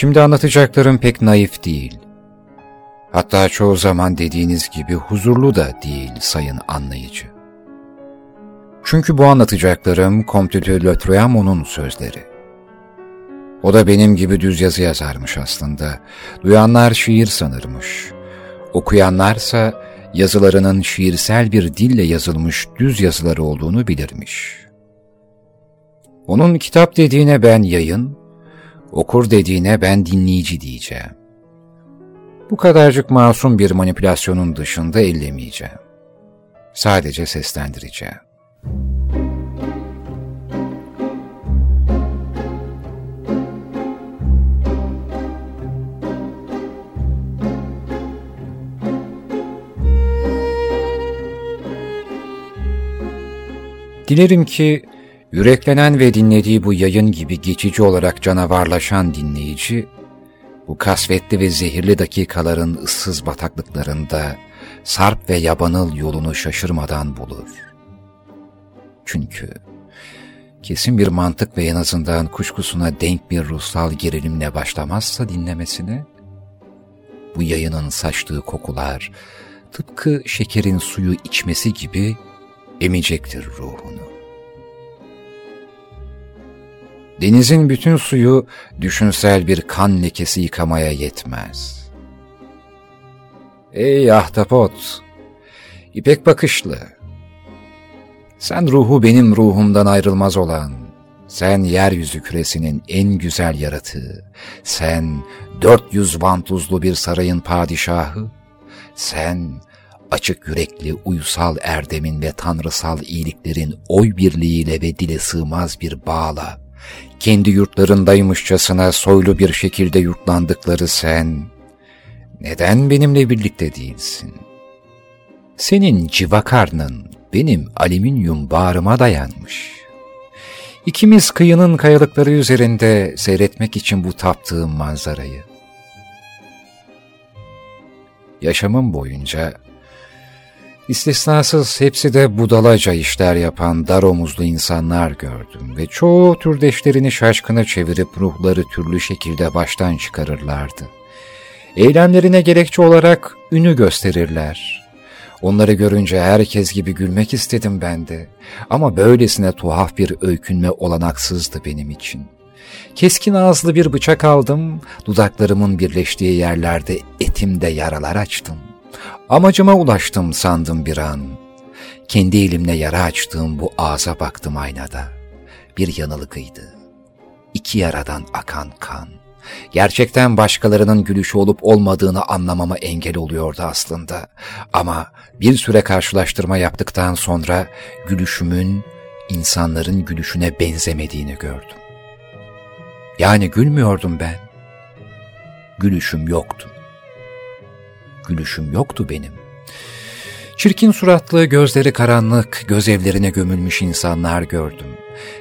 Şimdi anlatacaklarım pek naif değil. Hatta çoğu zaman dediğiniz gibi huzurlu da değil sayın anlayıcı. Çünkü bu anlatacaklarım Comte de Lautréamont'un sözleri. O da benim gibi düz yazı yazarmış aslında. Duyanlar şiir sanırmış. Okuyanlarsa yazılarının şiirsel bir dille yazılmış düz yazıları olduğunu bilirmiş. Onun kitap dediğine ben yayın, okur dediğine ben dinleyici diyeceğim. Bu kadarcık masum bir manipülasyonun dışında ellemeyeceğim. Sadece seslendireceğim. Dilerim ki yüreklenen ve dinlediği bu yayın gibi geçici olarak canavarlaşan dinleyici, bu kasvetli ve zehirli dakikaların ıssız bataklıklarında sarp ve yabanıl yolunu şaşırmadan bulur. Çünkü kesin bir mantık ve en azından kuşkusuna denk bir ruhsal gerilimle başlamazsa dinlemesine, bu yayının saçtığı kokular tıpkı şekerin suyu içmesi gibi emecektir ruhunu. Denizin bütün suyu düşünsel bir kan lekesi yıkamaya yetmez. Ey ahtapot, ipek bakışlı, sen ruhu benim ruhumdan ayrılmaz olan, sen yeryüzü küresinin en güzel yaratığı, sen dört yüz vantuzlu bir sarayın padişahı, sen açık yürekli uysal erdemin ve tanrısal iyiliklerin oy birliğiyle ve dile sığmaz bir bağla, kendi yurtlarındaymışçasına soylu bir şekilde yurtlandıkları sen, neden benimle birlikte değilsin? Senin civa karnın benim alüminyum bağrıma dayanmış. İkimiz kıyının kayalıkları üzerinde seyretmek için bu taptığım manzarayı. Yaşamım boyunca İstisnasız hepsi de budalaca işler yapan dar omuzlu insanlar gördüm ve çoğu türdeşlerini şaşkına çevirip ruhları türlü şekilde baştan çıkarırlardı. Eylemlerine gerekçe olarak ünü gösterirler. Onları görünce herkes gibi gülmek istedim ben de. Ama böylesine tuhaf bir öykünme olanaksızdı benim için. Keskin ağızlı bir bıçak aldım, dudaklarımın birleştiği yerlerde etimde yaralar açtım. Amacıma ulaştım sandım bir an. Kendi elimle yara açtığım bu ağza baktım aynada. Bir yanılıkıydı. İki yaradan akan kan. Gerçekten başkalarının gülüşü olup olmadığını anlamama engel oluyordu aslında. Ama bir süre karşılaştırma yaptıktan sonra gülüşümün insanların gülüşüne benzemediğini gördüm. Yani gülmüyordum ben. Gülüşüm yoktu gülüşüm yoktu benim. Çirkin suratlı, gözleri karanlık, gözevlerine gömülmüş insanlar gördüm.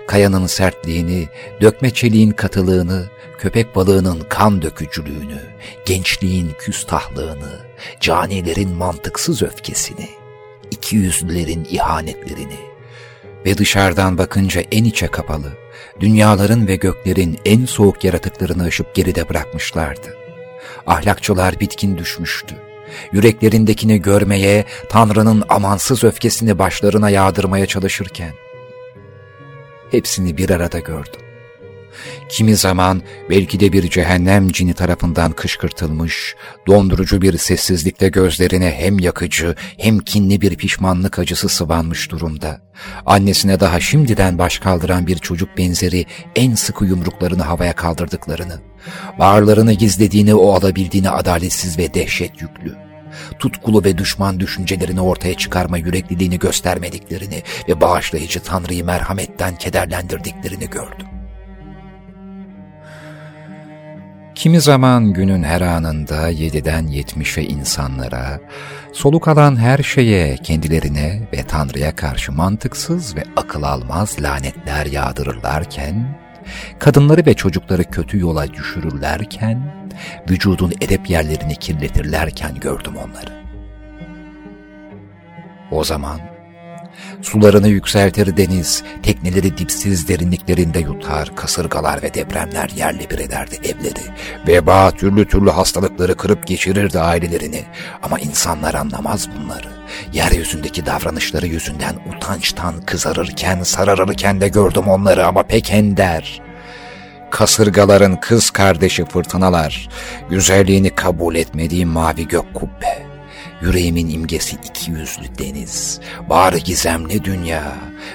Kayanın sertliğini, dökme çeliğin katılığını, köpek balığının kan dökücülüğünü, gençliğin küstahlığını, canilerin mantıksız öfkesini, ikiyüzlülerin ihanetlerini ve dışarıdan bakınca en içe kapalı, dünyaların ve göklerin en soğuk yaratıklarını aşıp geride bırakmışlardı. Ahlakçılar bitkin düşmüştü yüreklerindekini görmeye, Tanrı'nın amansız öfkesini başlarına yağdırmaya çalışırken, hepsini bir arada gördüm. Kimi zaman belki de bir cehennem cini tarafından kışkırtılmış, dondurucu bir sessizlikte gözlerine hem yakıcı hem kinli bir pişmanlık acısı sıvanmış durumda. Annesine daha şimdiden baş kaldıran bir çocuk benzeri en sıkı yumruklarını havaya kaldırdıklarını, varlarını gizlediğini o alabildiğini adaletsiz ve dehşet yüklü tutkulu ve düşman düşüncelerini ortaya çıkarma yürekliliğini göstermediklerini ve bağışlayıcı Tanrı'yı merhametten kederlendirdiklerini gördüm. Kimi zaman günün her anında yediden yetmişe insanlara, soluk alan her şeye, kendilerine ve Tanrı'ya karşı mantıksız ve akıl almaz lanetler yağdırırlarken, kadınları ve çocukları kötü yola düşürürlerken, vücudun edep yerlerini kirletirlerken gördüm onları. O zaman Sularını yükseltir deniz, tekneleri dipsiz derinliklerinde yutar, kasırgalar ve depremler yerle bir ederdi evleri. Veba türlü türlü hastalıkları kırıp geçirirdi ailelerini. Ama insanlar anlamaz bunları. Yeryüzündeki davranışları yüzünden utançtan kızarırken, sararırken de gördüm onları ama pek ender. Kasırgaların kız kardeşi fırtınalar, güzelliğini kabul etmediğim mavi gök kubbe Yüreğimin imgesi iki yüzlü deniz, var gizemli dünya,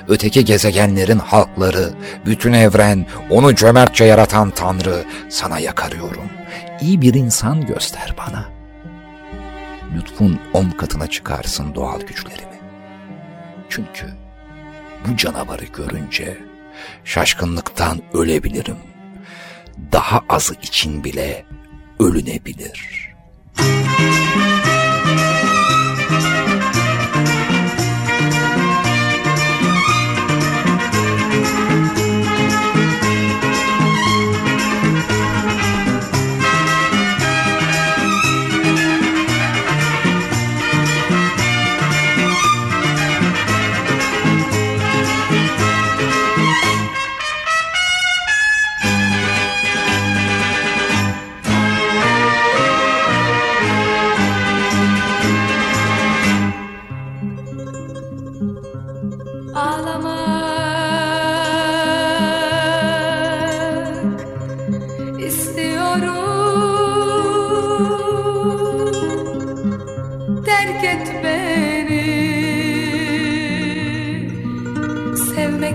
öteki gezegenlerin halkları, bütün evren, onu cömertçe yaratan Tanrı, sana yakarıyorum. İyi bir insan göster bana. Lütfun on katına çıkarsın doğal güçlerimi. Çünkü bu canavarı görünce şaşkınlıktan ölebilirim. Daha azı için bile ölünebilir.''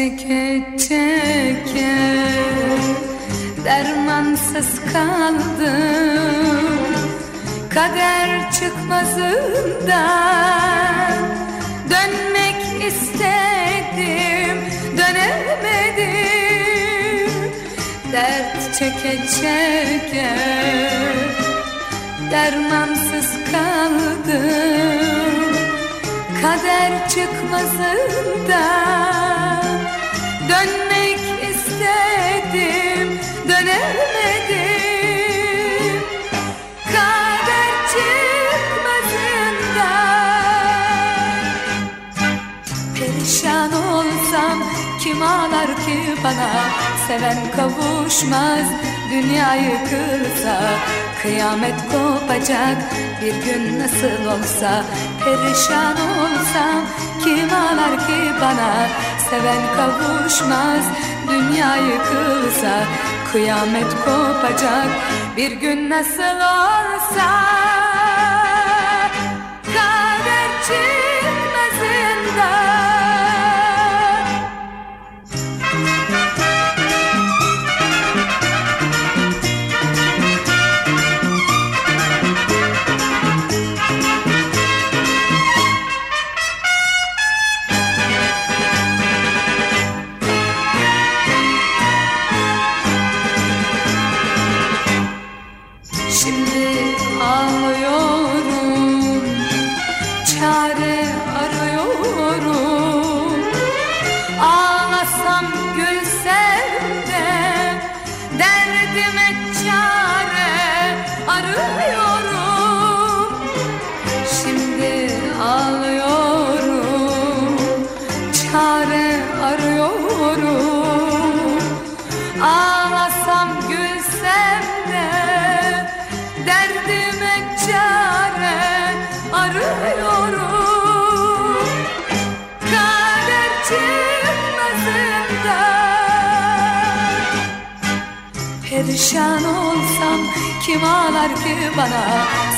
çeke çeke. Dermansız kaldım. Kader çıkmazından dönmek istedim dönemedim. Dert çeke çeke. Dermansız kaldım. Kader çıkmazından bana. Seven kavuşmaz dünya yıkılsa Kıyamet kopacak bir gün nasıl olsa. Perişan olsam kim ağlar ki bana? Seven kavuşmaz dünya yıkılsa Kıyamet kopacak bir gün nasıl olsa kim ağlar ki bana?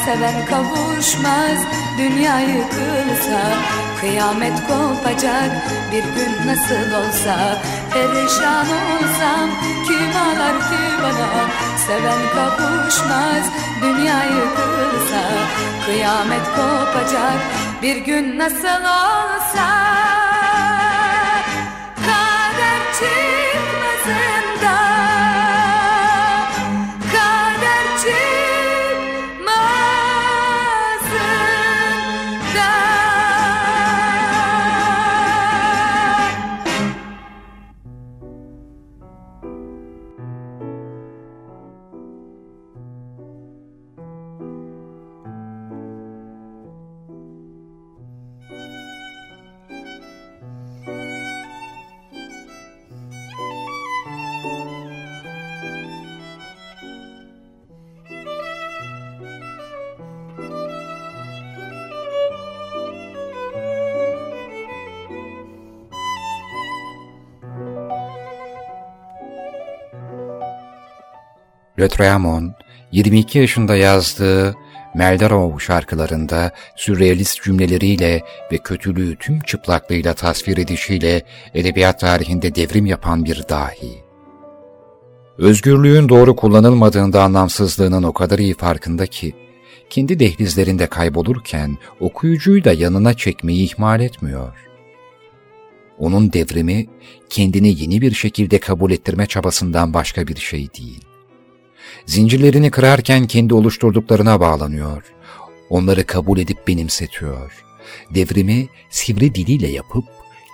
Seven kavuşmaz dünya yıkılsa Kıyamet kopacak bir gün nasıl olsa. Perişan olsam kim ağlar ki bana? Seven kavuşmaz dünya yıkılsa Kıyamet kopacak bir gün nasıl olsa Le Tremont, 22 yaşında yazdığı Meldarov şarkılarında sürrealist cümleleriyle ve kötülüğü tüm çıplaklığıyla tasvir edişiyle edebiyat tarihinde devrim yapan bir dahi. Özgürlüğün doğru kullanılmadığında anlamsızlığının o kadar iyi farkında ki, kendi dehlizlerinde kaybolurken okuyucuyu da yanına çekmeyi ihmal etmiyor. Onun devrimi, kendini yeni bir şekilde kabul ettirme çabasından başka bir şey değil zincirlerini kırarken kendi oluşturduklarına bağlanıyor. Onları kabul edip benimsetiyor. Devrimi sivri diliyle yapıp,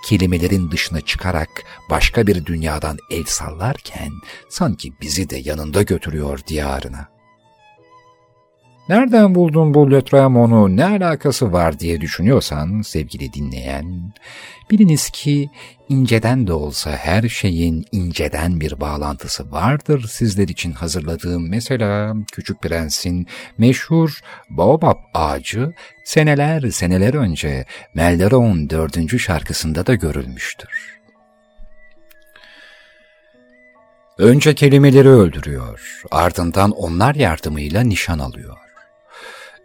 kelimelerin dışına çıkarak başka bir dünyadan el sallarken sanki bizi de yanında götürüyor diyarına. Nereden buldun bu Lötremon'u, ne alakası var diye düşünüyorsan sevgili dinleyen, biliniz ki inceden de olsa her şeyin inceden bir bağlantısı vardır sizler için hazırladığım mesela Küçük Prens'in meşhur Baobab ağacı seneler seneler önce Melderon dördüncü şarkısında da görülmüştür. Önce kelimeleri öldürüyor, ardından onlar yardımıyla nişan alıyor.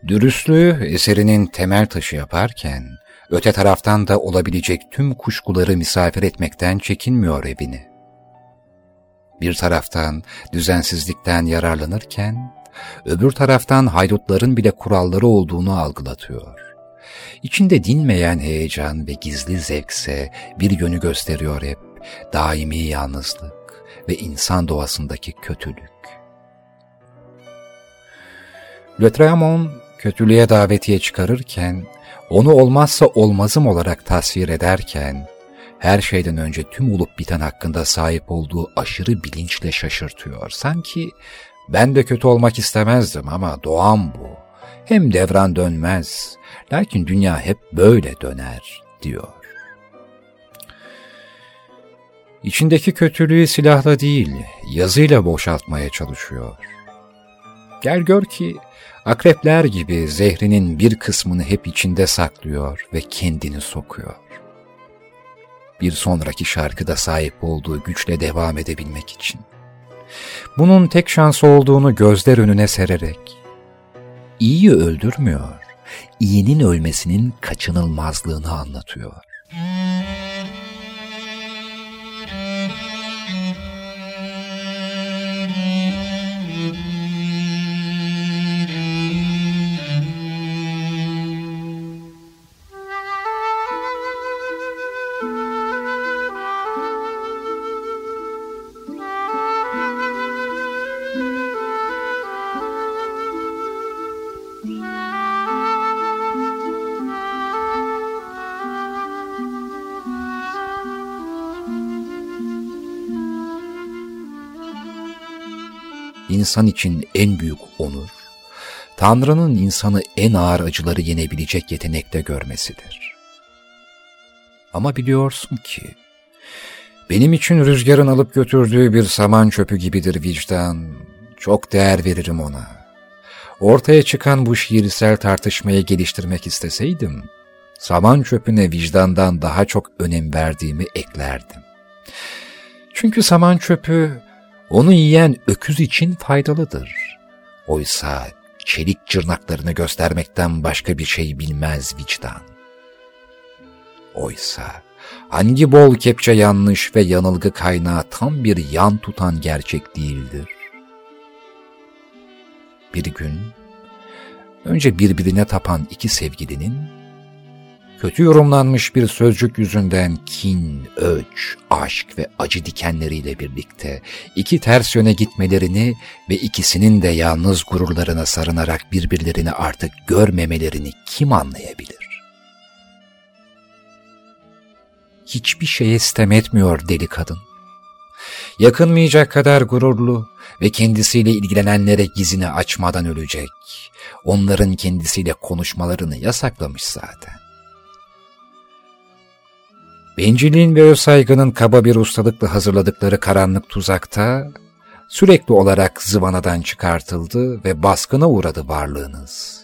Dürüstlüğü eserinin temel taşı yaparken, öte taraftan da olabilecek tüm kuşkuları misafir etmekten çekinmiyor evini. Bir taraftan düzensizlikten yararlanırken, öbür taraftan haydutların bile kuralları olduğunu algılatıyor. İçinde dinmeyen heyecan ve gizli zevkse bir yönü gösteriyor hep, daimi yalnızlık ve insan doğasındaki kötülük. Le Tremont kötülüğe davetiye çıkarırken, onu olmazsa olmazım olarak tasvir ederken, her şeyden önce tüm olup biten hakkında sahip olduğu aşırı bilinçle şaşırtıyor. Sanki ben de kötü olmak istemezdim ama doğam bu. Hem devran dönmez, lakin dünya hep böyle döner, diyor. İçindeki kötülüğü silahla değil, yazıyla boşaltmaya çalışıyor. Gel gör ki Akrepler gibi zehrinin bir kısmını hep içinde saklıyor ve kendini sokuyor. Bir sonraki şarkıda sahip olduğu güçle devam edebilmek için. Bunun tek şansı olduğunu gözler önüne sererek, iyiyi öldürmüyor, iyinin ölmesinin kaçınılmazlığını anlatıyor. İnsan için en büyük onur, Tanrı'nın insanı en ağır acıları yenebilecek yetenekte görmesidir. Ama biliyorsun ki, benim için rüzgarın alıp götürdüğü bir saman çöpü gibidir vicdan. Çok değer veririm ona. Ortaya çıkan bu şiirsel tartışmayı geliştirmek isteseydim, saman çöpüne vicdandan daha çok önem verdiğimi eklerdim. Çünkü saman çöpü onu yiyen öküz için faydalıdır. Oysa çelik cırnaklarını göstermekten başka bir şey bilmez vicdan. Oysa hangi bol kepçe yanlış ve yanılgı kaynağı tam bir yan tutan gerçek değildir. Bir gün önce birbirine tapan iki sevgilinin kötü yorumlanmış bir sözcük yüzünden kin, öç, aşk ve acı dikenleriyle birlikte iki ters yöne gitmelerini ve ikisinin de yalnız gururlarına sarınarak birbirlerini artık görmemelerini kim anlayabilir? Hiçbir şeye sitem etmiyor deli kadın. Yakınmayacak kadar gururlu ve kendisiyle ilgilenenlere gizini açmadan ölecek. Onların kendisiyle konuşmalarını yasaklamış zaten. Bencilliğin ve saygının kaba bir ustalıkla hazırladıkları karanlık tuzakta sürekli olarak zıvanadan çıkartıldı ve baskına uğradı varlığınız.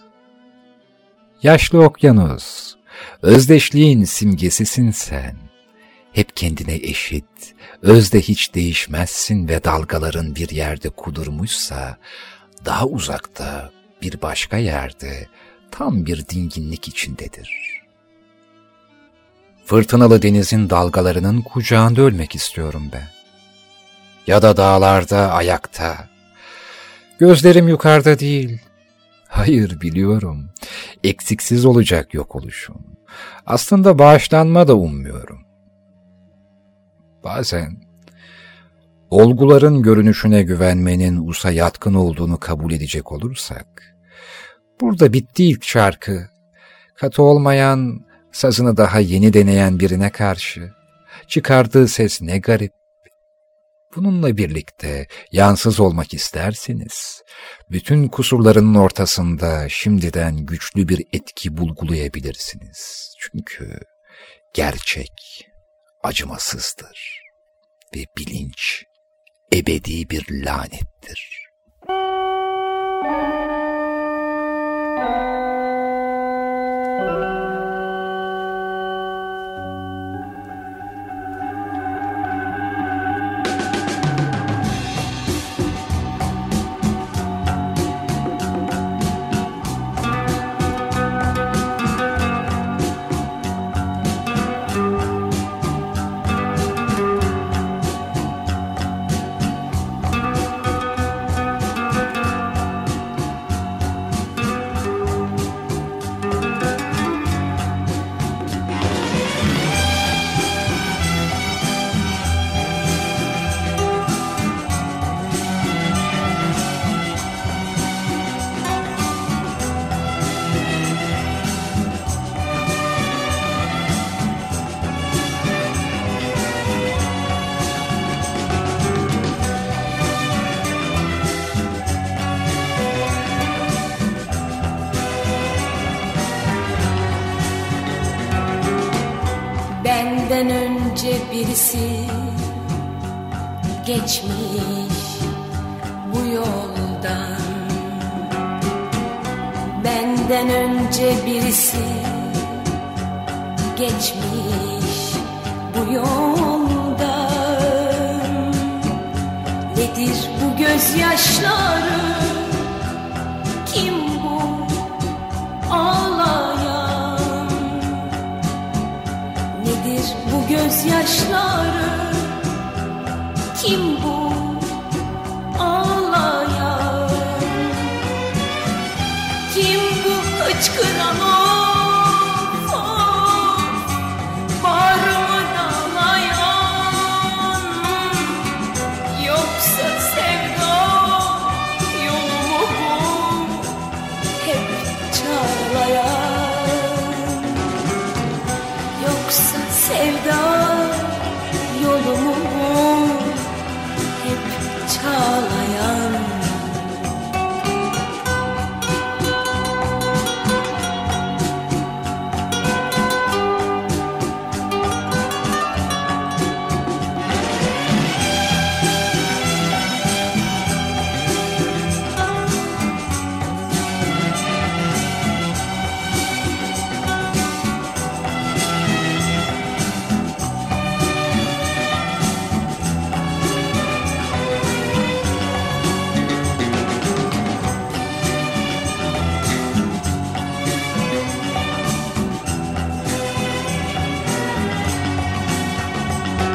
Yaşlı okyanus, özdeşliğin simgesisin sen. Hep kendine eşit, özde hiç değişmezsin ve dalgaların bir yerde kudurmuşsa, daha uzakta bir başka yerde tam bir dinginlik içindedir.'' Fırtınalı denizin dalgalarının kucağında ölmek istiyorum ben. Ya da dağlarda ayakta. Gözlerim yukarıda değil. Hayır biliyorum. Eksiksiz olacak yok oluşum. Aslında bağışlanma da ummuyorum. Bazen olguların görünüşüne güvenmenin usa yatkın olduğunu kabul edecek olursak, burada bitti ilk şarkı. Katı olmayan, sazını daha yeni deneyen birine karşı çıkardığı ses ne garip. Bununla birlikte yansız olmak isterseniz, bütün kusurlarının ortasında şimdiden güçlü bir etki bulgulayabilirsiniz. Çünkü gerçek acımasızdır ve bilinç ebedi bir lanettir. Geçmiş bu yoldan. Benden önce birisi geçmiş bu yoldan. Nedir bu gözyaşları? Kim bu ağlayan? Nedir bu gözyaşları kim bu ağlayan? Kim bu hıçkıran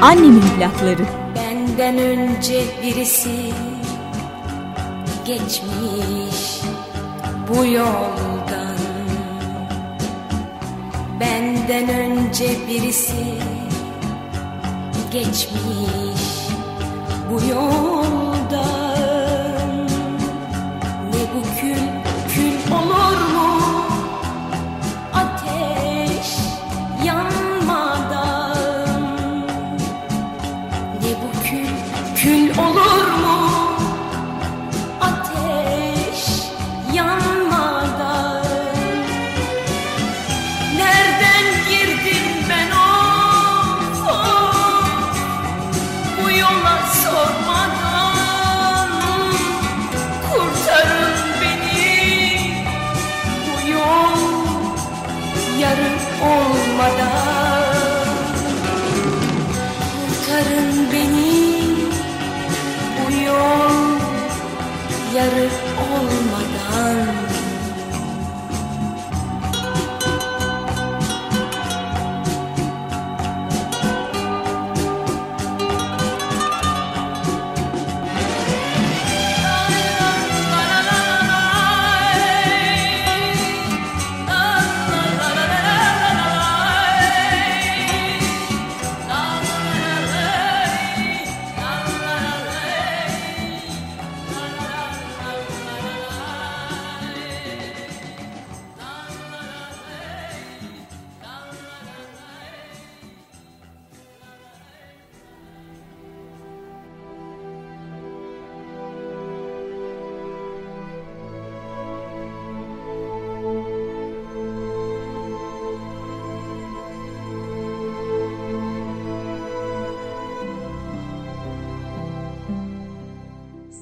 Annemin plakları. Benden önce birisi geçmiş bu yoldan Benden önce birisi geçmiş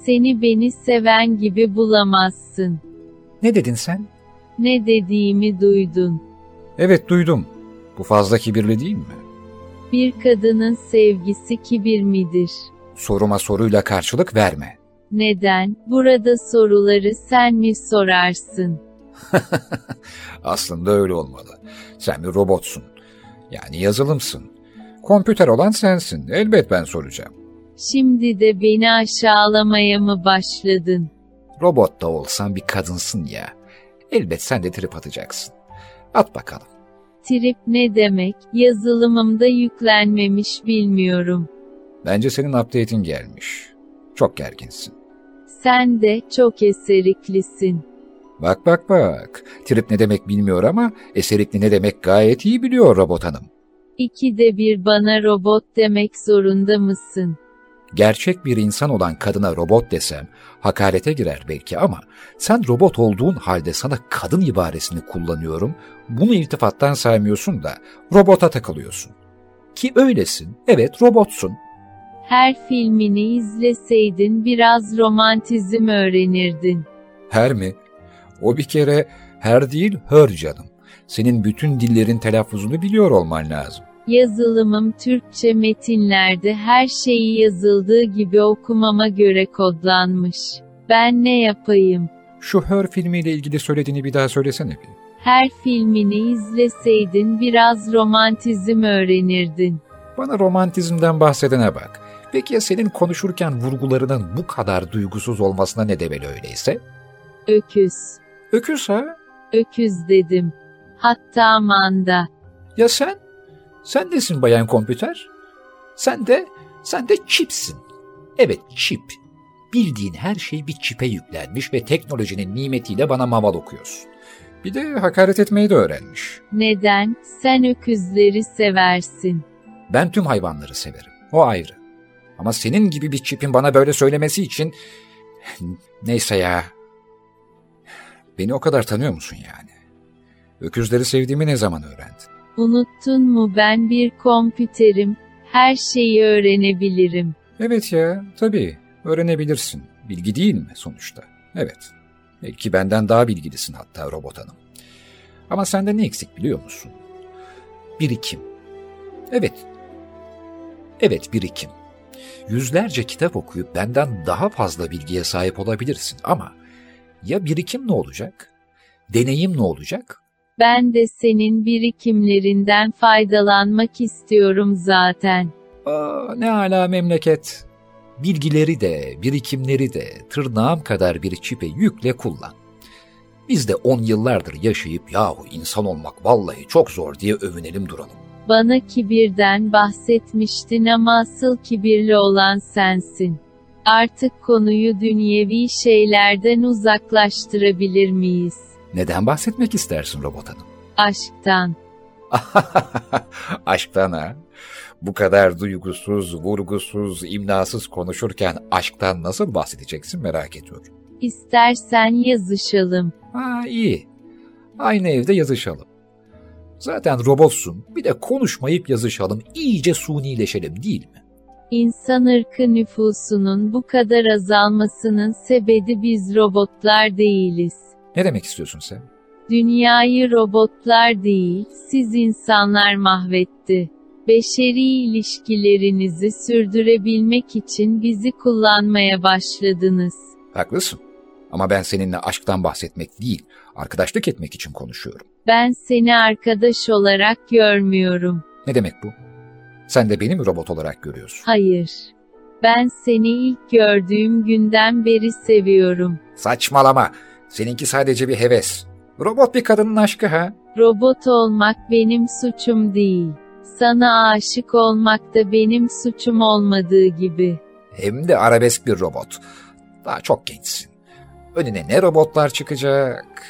Seni beni seven gibi bulamazsın. Ne dedin sen? Ne dediğimi duydun. Evet duydum. Bu fazla kibirli değil mi? Bir kadının sevgisi kibir midir? Soruma soruyla karşılık verme. Neden? Burada soruları sen mi sorarsın? Aslında öyle olmalı. Sen bir robotsun. Yani yazılımsın. Kompüter olan sensin. Elbet ben soracağım. Şimdi de beni aşağılamaya mı başladın? Robot da olsan bir kadınsın ya. Elbet sen de trip atacaksın. At bakalım. Trip ne demek? Yazılımımda yüklenmemiş bilmiyorum. Bence senin update'in gelmiş. Çok gerginsin. Sen de çok eseriklisin. Bak bak bak. Trip ne demek bilmiyor ama eserikli ne demek gayet iyi biliyor robot hanım. İkide bir bana robot demek zorunda mısın? Gerçek bir insan olan kadına robot desem hakarete girer belki ama sen robot olduğun halde sana kadın ibaresini kullanıyorum. Bunu iltifattan saymıyorsun da robota takılıyorsun. Ki öylesin. Evet robotsun. Her filmini izleseydin biraz romantizm öğrenirdin. Her mi? O bir kere her değil hör canım. Senin bütün dillerin telaffuzunu biliyor olman lazım. Yazılımım Türkçe metinlerde her şeyi yazıldığı gibi okumama göre kodlanmış. Ben ne yapayım? Şu Her filmiyle ilgili söylediğini bir daha söylesene bir. Her filmini izleseydin biraz romantizm öğrenirdin. Bana romantizmden bahsedene bak. Peki ya senin konuşurken vurgularının bu kadar duygusuz olmasına ne demeli öyleyse? Öküz. Öküz ha? Öküz dedim. Hatta manda. Ya sen? Sen nesin bayan kompüter? Sen de, sen de çipsin. Evet çip. Bildiğin her şey bir çipe yüklenmiş ve teknolojinin nimetiyle bana maval okuyorsun. Bir de hakaret etmeyi de öğrenmiş. Neden? Sen öküzleri seversin. Ben tüm hayvanları severim. O ayrı. Ama senin gibi bir çipin bana böyle söylemesi için... Neyse ya. Beni o kadar tanıyor musun yani? Öküzleri sevdiğimi ne zaman öğrendin? Unuttun mu ben bir kompüterim. Her şeyi öğrenebilirim. Evet ya, tabii. Öğrenebilirsin. Bilgi değil mi sonuçta? Evet. Belki benden daha bilgilisin hatta robot hanım. Ama sende ne eksik biliyor musun? Birikim. Evet. Evet birikim. Yüzlerce kitap okuyup benden daha fazla bilgiye sahip olabilirsin ama ya birikim ne olacak? Deneyim ne olacak? Ben de senin birikimlerinden faydalanmak istiyorum zaten. Aa, ne ala memleket. Bilgileri de, birikimleri de tırnağım kadar bir çipe yükle kullan. Biz de on yıllardır yaşayıp yahu insan olmak vallahi çok zor diye övünelim duralım. Bana kibirden bahsetmiştin ama asıl kibirli olan sensin. Artık konuyu dünyevi şeylerden uzaklaştırabilir miyiz? Neden bahsetmek istersin robot hanım? Aşktan. Aşktan ha? Bu kadar duygusuz, vurgusuz, imnasız konuşurken aşktan nasıl bahsedeceksin merak ediyorum. İstersen yazışalım. Ha iyi. Aynı evde yazışalım. Zaten robotsun. Bir de konuşmayıp yazışalım. İyice sunileşelim değil mi? İnsan ırkı nüfusunun bu kadar azalmasının sebebi biz robotlar değiliz. Ne demek istiyorsun sen? Dünyayı robotlar değil, siz insanlar mahvetti. Beşeri ilişkilerinizi sürdürebilmek için bizi kullanmaya başladınız. Haklısın. Ama ben seninle aşktan bahsetmek değil, arkadaşlık etmek için konuşuyorum. Ben seni arkadaş olarak görmüyorum. Ne demek bu? Sen de beni mi robot olarak görüyorsun? Hayır. Ben seni ilk gördüğüm günden beri seviyorum. Saçmalama. Seninki sadece bir heves. Robot bir kadının aşkı ha? Robot olmak benim suçum değil. Sana aşık olmak da benim suçum olmadığı gibi. Hem de arabesk bir robot. Daha çok gençsin. Önüne ne robotlar çıkacak?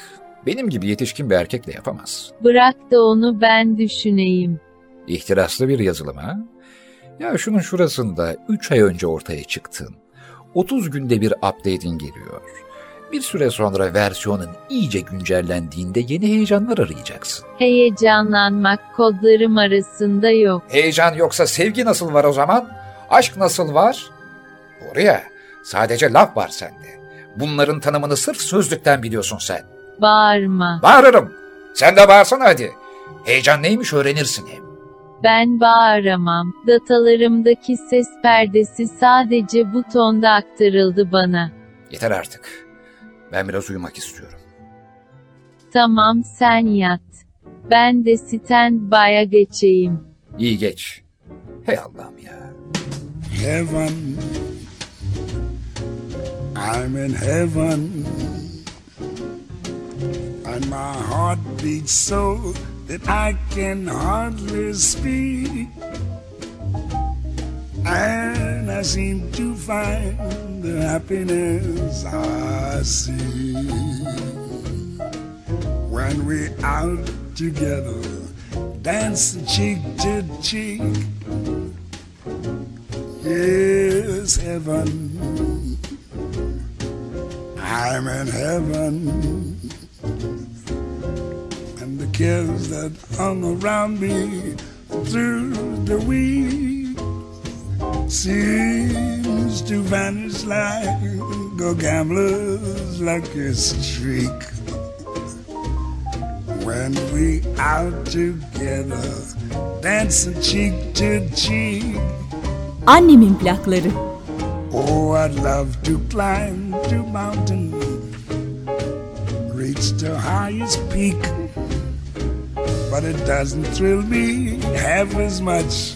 Benim gibi yetişkin bir erkekle yapamaz. Bırak da onu ben düşüneyim. İhtiraslı bir yazılım ha? Ya şunun şurasında 3 ay önce ortaya çıktın. 30 günde bir update'in geliyor. Bir süre sonra versiyonun iyice güncellendiğinde yeni heyecanlar arayacaksın. Heyecanlanmak kodlarım arasında yok. Heyecan yoksa sevgi nasıl var o zaman? Aşk nasıl var? Doğru ya, sadece laf var sende. Bunların tanımını sırf sözlükten biliyorsun sen. Bağırma. Bağırırım. Sen de bağırsana hadi. Heyecan neymiş öğrenirsin hem. Ben bağıramam. Datalarımdaki ses perdesi sadece bu tonda aktarıldı bana. Yeter artık. Ben biraz uyumak istiyorum. Tamam sen yat. Ben de standby'a geçeyim. İyi geç. Hey Allah'ım ya. heaven. I'm in heaven. And my heart beats so that I can hardly speak. And I seem to find the happiness I see. When we're out together, dancing cheek to cheek. Yes, heaven. I'm in heaven. And the cares that hung around me through the week seems to vanish like a gambler's lucky streak. When we out together, dancing cheek to cheek. Annemin plakları. Oh, I'd love to climb to mountain, reach the highest peak. But it doesn't thrill me half as much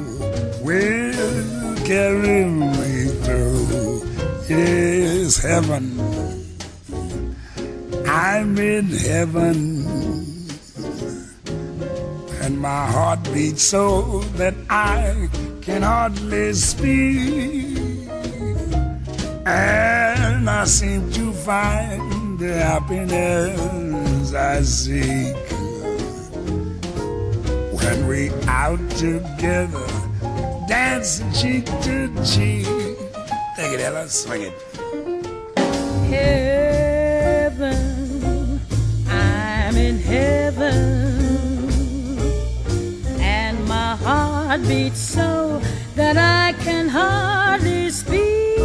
will carry me through. Yes, heaven. I'm in heaven and my heart beats so that I can hardly speak. And I seem to find the happiness I seek when we out together, dancing cheek to. Take it, Ella, swing it. heaven. I'm in heaven. And my heart beats so that I can hardly speak.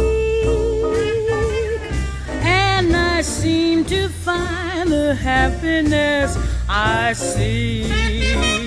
And I seem to find the happiness I see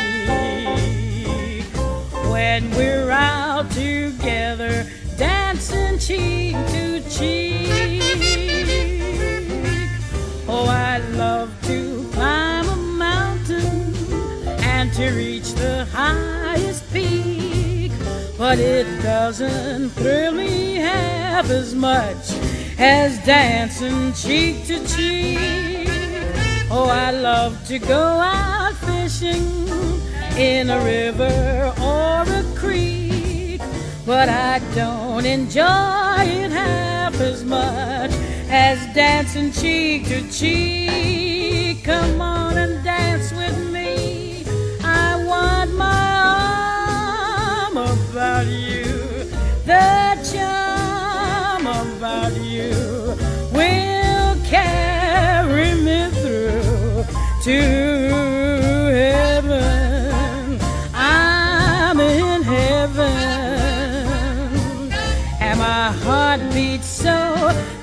We're out together, dancing cheek to cheek. Oh, I love to climb a mountain and to reach the highest peak, but it doesn't thrill me half as much as dancing cheek to cheek. Oh, I love to go out fishing in a river or but I don't enjoy it half as much as dancing cheek to cheek. Come on and dance with me. I want my arm about you. The charm about you will carry me through to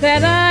that I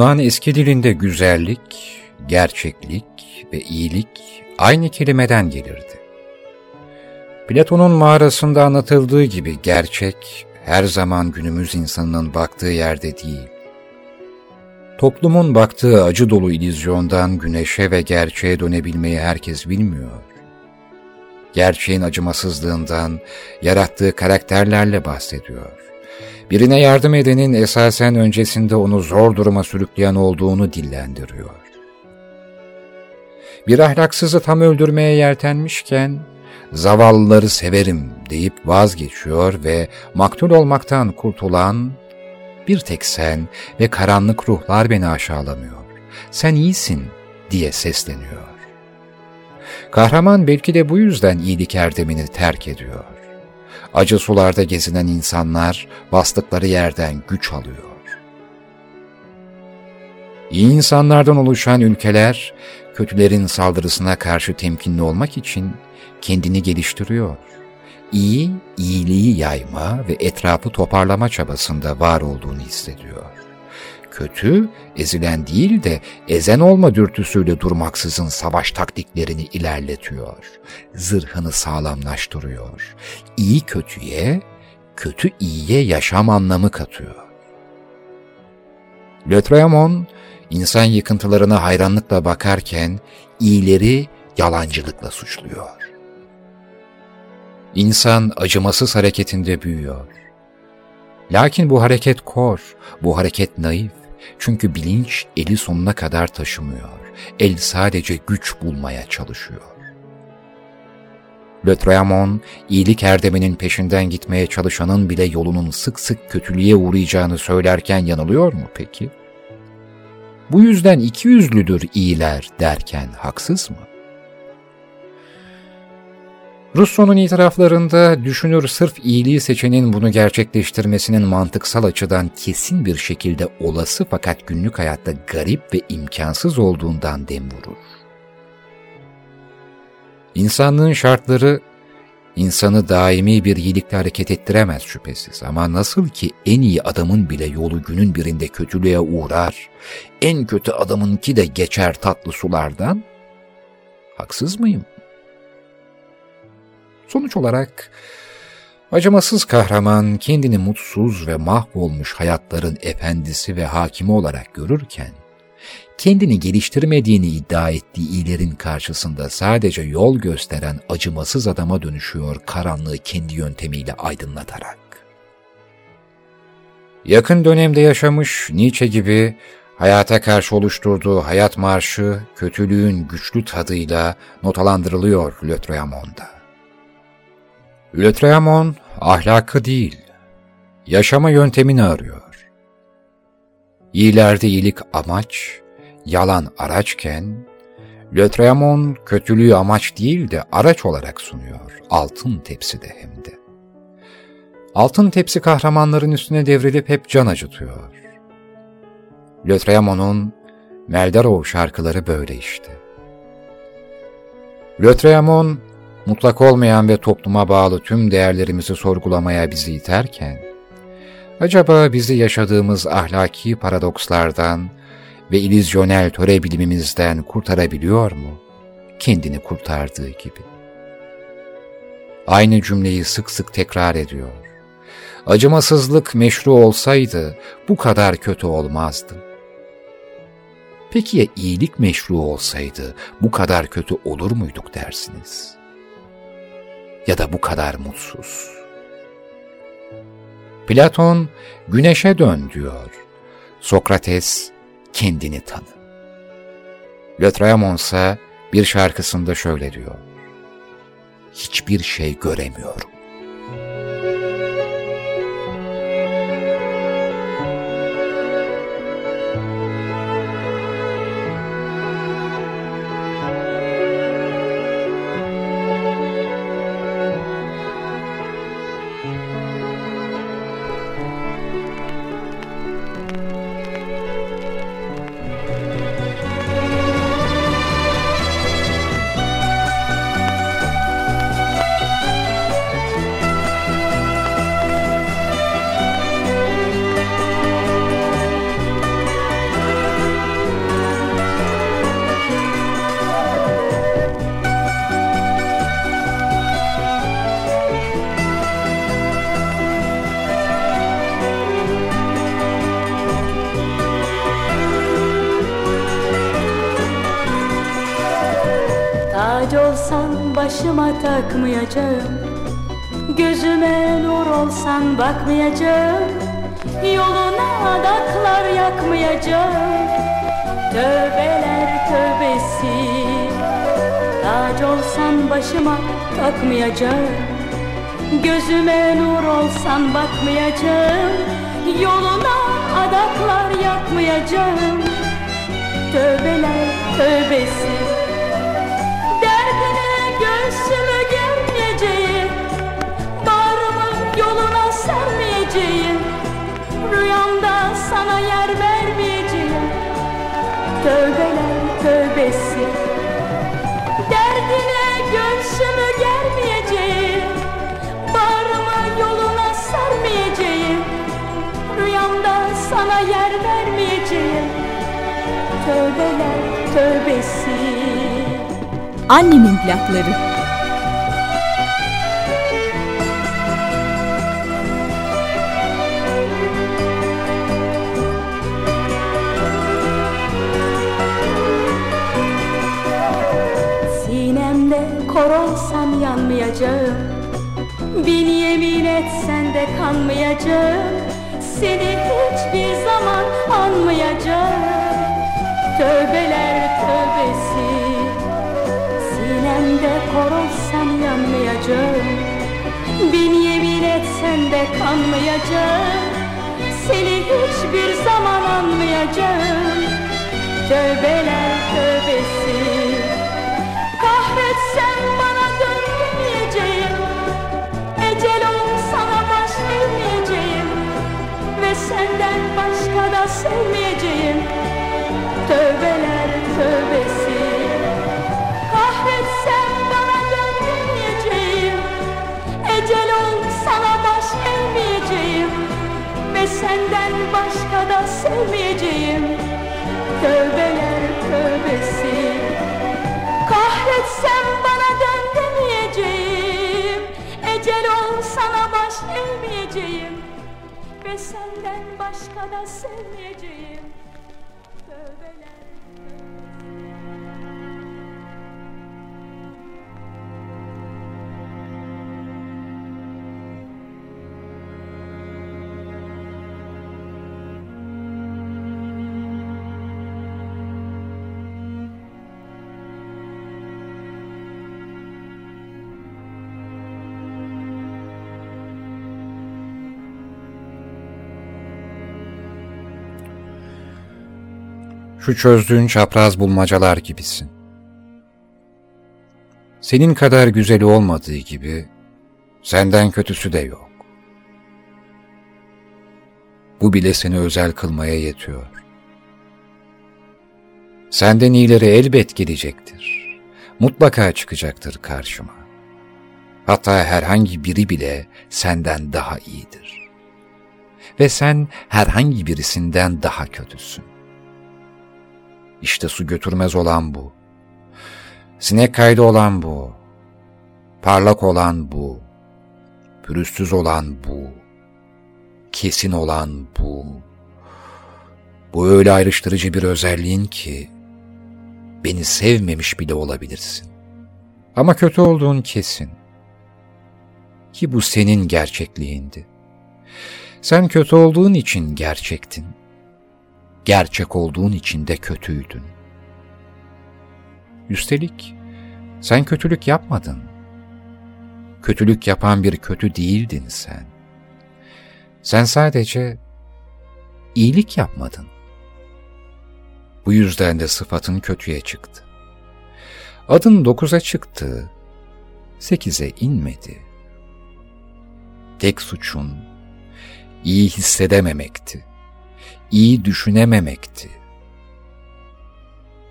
Yunan eski dilinde güzellik, gerçeklik ve iyilik aynı kelimeden gelirdi. Platon'un mağarasında anlatıldığı gibi gerçek her zaman günümüz insanının baktığı yerde değil. Toplumun baktığı acı dolu illüzyondan güneşe ve gerçeğe dönebilmeyi herkes bilmiyor. Gerçeğin acımasızlığından yarattığı karakterlerle bahsediyor. Birine yardım edenin esasen öncesinde onu zor duruma sürükleyen olduğunu dillendiriyor. Bir ahlaksızı tam öldürmeye yeltenmişken, zavallıları severim deyip vazgeçiyor ve maktul olmaktan kurtulan, bir tek sen ve karanlık ruhlar beni aşağılamıyor. Sen iyisin diye sesleniyor. Kahraman belki de bu yüzden iyilik erdemini terk ediyor. Acı sularda gezinen insanlar bastıkları yerden güç alıyor. İyi insanlardan oluşan ülkeler, kötülerin saldırısına karşı temkinli olmak için kendini geliştiriyor. İyi, iyiliği yayma ve etrafı toparlama çabasında var olduğunu hissediyor. Kötü, ezilen değil de ezen olma dürtüsüyle durmaksızın savaş taktiklerini ilerletiyor. Zırhını sağlamlaştırıyor. İyi kötüye, kötü iyiye yaşam anlamı katıyor. Lötremon, insan yıkıntılarına hayranlıkla bakarken iyileri yalancılıkla suçluyor. İnsan acımasız hareketinde büyüyor. Lakin bu hareket kor, bu hareket naif. Çünkü bilinç eli sonuna kadar taşımıyor. El sadece güç bulmaya çalışıyor. Le iyilik erdeminin peşinden gitmeye çalışanın bile yolunun sık sık kötülüğe uğrayacağını söylerken yanılıyor mu peki? Bu yüzden iki yüzlüdür iyiler derken haksız mı? Russo'nun itiraflarında düşünür sırf iyiliği seçenin bunu gerçekleştirmesinin mantıksal açıdan kesin bir şekilde olası fakat günlük hayatta garip ve imkansız olduğundan dem vurur. İnsanlığın şartları insanı daimi bir iyilikle hareket ettiremez şüphesiz ama nasıl ki en iyi adamın bile yolu günün birinde kötülüğe uğrar, en kötü adamınki de geçer tatlı sulardan, haksız mıyım? Sonuç olarak acımasız kahraman kendini mutsuz ve mahvolmuş hayatların efendisi ve hakimi olarak görürken, kendini geliştirmediğini iddia ettiği iyilerin karşısında sadece yol gösteren acımasız adama dönüşüyor karanlığı kendi yöntemiyle aydınlatarak. Yakın dönemde yaşamış Nietzsche gibi hayata karşı oluşturduğu hayat marşı kötülüğün güçlü tadıyla notalandırılıyor Lötreamon'da. Lötreamon ahlakı değil, yaşama yöntemini arıyor. İyilerde iyilik amaç, yalan araçken, Lötreamon kötülüğü amaç değil de araç olarak sunuyor, altın tepside hem de. Altın tepsi kahramanların üstüne devrilip hep can acıtıyor. Lötreamon'un Meldarov şarkıları böyle işte. Lötreamon mutlak olmayan ve topluma bağlı tüm değerlerimizi sorgulamaya bizi iterken, acaba bizi yaşadığımız ahlaki paradokslardan ve ilizyonel töre bilimimizden kurtarabiliyor mu? Kendini kurtardığı gibi. Aynı cümleyi sık sık tekrar ediyor. Acımasızlık meşru olsaydı bu kadar kötü olmazdı. Peki ya iyilik meşru olsaydı bu kadar kötü olur muyduk dersiniz?'' Ya da bu kadar mutsuz. Platon güneşe dön diyor. Sokrates kendini tanı. Lötremon ise bir şarkısında şöyle diyor. Hiçbir şey göremiyorum. Başıma takmayacağım. Gözüme nur olsan bakmayacağım. Yoluna adaklar yakmayacağım. Tövbeler tövbesi. Tac olsan başıma takmayacağım. Gözüme nur olsan bakmayacağım. Yoluna adaklar yakmayacağım. Tövbeler tövbesi sana yer vermeyeceğim. Tövbeler tövbesi. Derdine göğsümü germeyeceğim. Bağrımı yoluna sermeyeceğim Rüyamda sana yer vermeyeceğim. Tövbeler tövbesi. Annemin plakları. Kor olsam yanmayacağım. Bin yemin etsen de kanmayacağım. Seni hiçbir zaman anmayacağım. Tövbeler tövbesi. Sinemde kor olsam yanmayacağım. Bin yemin etsen de kanmayacağım. Seni hiçbir zaman anmayacağım. Tövbeler tövbesi sevmeyeceğim başka da Şu çözdüğün çapraz bulmacalar gibisin. Senin kadar güzeli olmadığı gibi senden kötüsü de yok. Bu bile seni özel kılmaya yetiyor. Senden iyileri elbet gelecektir. Mutlaka çıkacaktır karşıma. Hatta herhangi biri bile senden daha iyidir. Ve sen herhangi birisinden daha kötüsün. İşte su götürmez olan bu. Sinek kaydı olan bu. Parlak olan bu. Pürüzsüz olan bu. Kesin olan bu. Bu öyle ayrıştırıcı bir özelliğin ki beni sevmemiş bile olabilirsin. Ama kötü olduğun kesin. Ki bu senin gerçekliğindi. Sen kötü olduğun için gerçektin gerçek olduğun için de kötüydün. Üstelik sen kötülük yapmadın. Kötülük yapan bir kötü değildin sen. Sen sadece iyilik yapmadın. Bu yüzden de sıfatın kötüye çıktı. Adın dokuza çıktı, sekize inmedi. Tek suçun iyi hissedememekti iyi düşünememekti.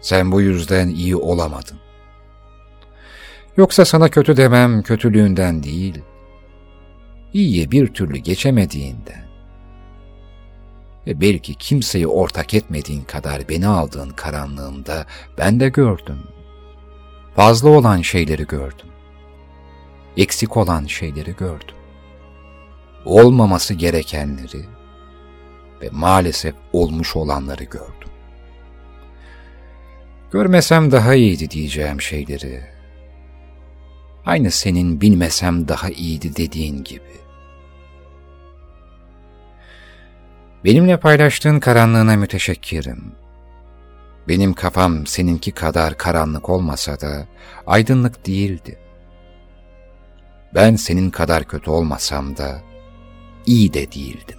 Sen bu yüzden iyi olamadın. Yoksa sana kötü demem kötülüğünden değil, iyiye bir türlü geçemediğinden ve belki kimseyi ortak etmediğin kadar beni aldığın karanlığında ben de gördüm. Fazla olan şeyleri gördüm. Eksik olan şeyleri gördüm. Olmaması gerekenleri, ve maalesef olmuş olanları gördüm. Görmesem daha iyiydi diyeceğim şeyleri. Aynı senin bilmesem daha iyiydi dediğin gibi. Benimle paylaştığın karanlığına müteşekkirim. Benim kafam seninki kadar karanlık olmasa da aydınlık değildi. Ben senin kadar kötü olmasam da iyi de değildim.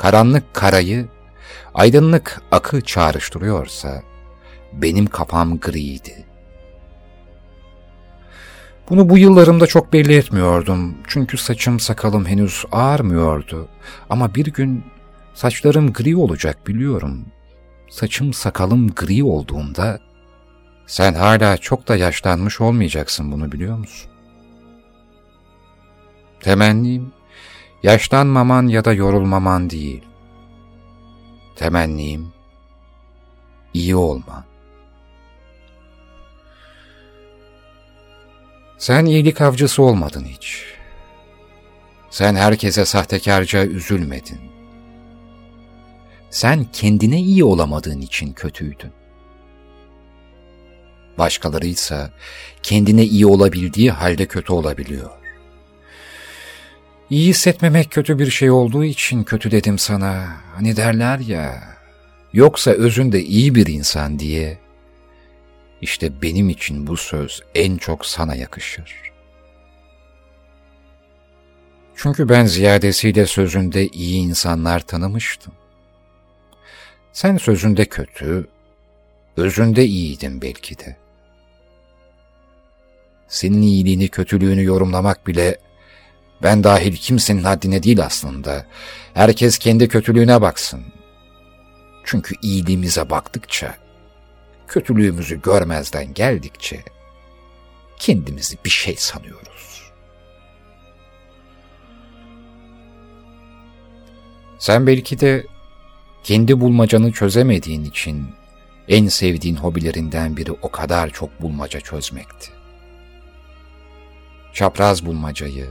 Karanlık karayı, aydınlık akı çağrıştırıyorsa, benim kafam griydi. Bunu bu yıllarımda çok belli etmiyordum. Çünkü saçım sakalım henüz ağarmıyordu. Ama bir gün saçlarım gri olacak biliyorum. Saçım sakalım gri olduğunda sen hala çok da yaşlanmış olmayacaksın bunu biliyor musun? Temennim yaşlanmaman ya da yorulmaman değil. Temennim iyi olman. Sen iyilik avcısı olmadın hiç. Sen herkese sahtekarca üzülmedin. Sen kendine iyi olamadığın için kötüydün. Başkaları ise kendine iyi olabildiği halde kötü olabiliyor. İyi hissetmemek kötü bir şey olduğu için kötü dedim sana. Hani derler ya, yoksa özünde iyi bir insan diye. İşte benim için bu söz en çok sana yakışır. Çünkü ben ziyadesiyle sözünde iyi insanlar tanımıştım. Sen sözünde kötü, özünde iyiydin belki de. Senin iyiliğini, kötülüğünü yorumlamak bile ben dahil kimsenin haddine değil aslında. Herkes kendi kötülüğüne baksın. Çünkü iyiliğimize baktıkça, kötülüğümüzü görmezden geldikçe kendimizi bir şey sanıyoruz. Sen belki de kendi bulmacanı çözemediğin için en sevdiğin hobilerinden biri o kadar çok bulmaca çözmekti. Çapraz bulmacayı,